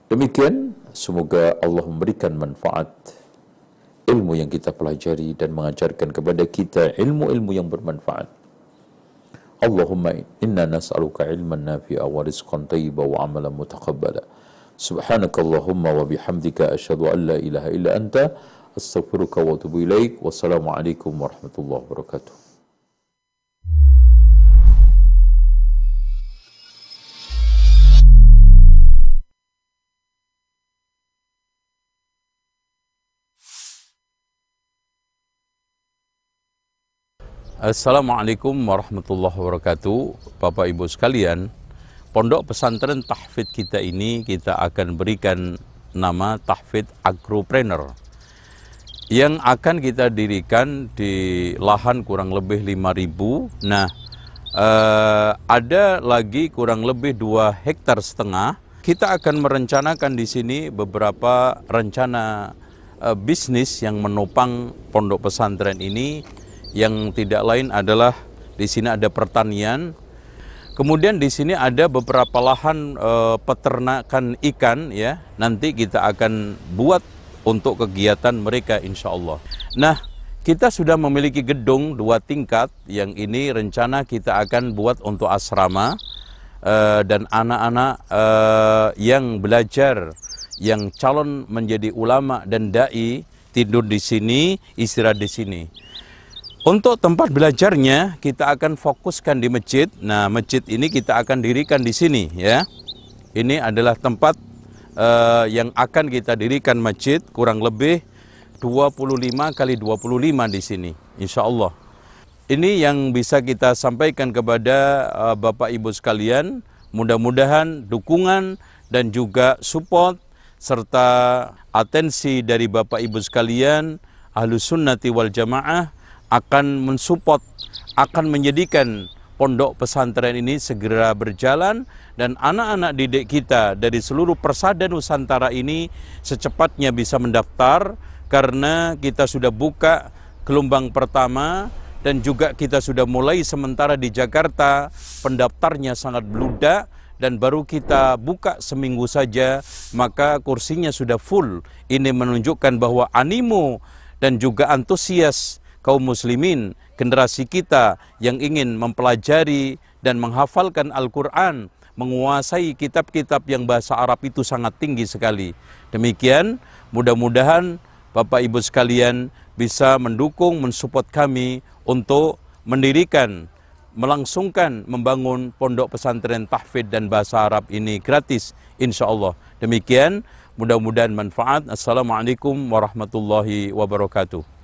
Demikian semoga Allah memberikan manfaat ilmu yang kita pelajari dan mengajarkan kepada kita ilmu-ilmu yang bermanfaat Allahumma inna nas'aluka ilman nafi'a wa rizqan tayyiba wa amalan mutaqabbala. Subhanaka Allahumma wa bihamdika asyhadu an la ilaha illa anta astaghfiruka wa atubu ilaik. Wassalamualaikum warahmatullahi wabarakatuh. Assalamualaikum warahmatullahi wabarakatuh. Bapak Ibu sekalian Pondok pesantren tahfid kita ini kita akan berikan nama tahfid agropreneur yang akan kita dirikan di lahan kurang lebih 5000 nah eh, ada lagi kurang lebih 2 hektar setengah. Kita akan merencanakan di sini beberapa rencana eh, bisnis yang menopang pondok pesantren ini yang tidak lain adalah di sini ada pertanian. Kemudian di sini ada beberapa lahan e, peternakan ikan ya. Nanti kita akan buat untuk kegiatan mereka insya Allah. Nah, Kita sudah memiliki gedung dua tingkat yang ini rencana kita akan buat untuk asrama uh, dan anak-anak uh, yang belajar yang calon menjadi ulama dan dai tidur di sini, istirahat di sini. Untuk tempat belajarnya kita akan fokuskan di masjid. Nah, masjid ini kita akan dirikan di sini ya. Ini adalah tempat uh, yang akan kita dirikan masjid kurang lebih 25 kali 25 di sini, insya Allah. Ini yang bisa kita sampaikan kepada uh, Bapak Ibu sekalian. Mudah-mudahan dukungan dan juga support serta atensi dari Bapak Ibu sekalian, ahlu sunnati wal jamaah akan mensupport, akan menjadikan pondok pesantren ini segera berjalan dan anak-anak didik kita dari seluruh persada Nusantara ini secepatnya bisa mendaftar karena kita sudah buka gelombang pertama dan juga kita sudah mulai sementara di Jakarta. Pendaftarnya sangat beludak dan baru kita buka seminggu saja maka kursinya sudah full. Ini menunjukkan bahwa animo dan juga antusias kaum muslimin generasi kita yang ingin mempelajari dan menghafalkan Al-Quran menguasai kitab-kitab yang bahasa Arab itu sangat tinggi sekali demikian mudah-mudahan Bapak Ibu sekalian bisa mendukung, mensupport kami untuk mendirikan, melangsungkan, membangun pondok pesantren tahfidz dan bahasa Arab ini gratis insya Allah. Demikian, mudah-mudahan manfaat. Assalamualaikum warahmatullahi wabarakatuh.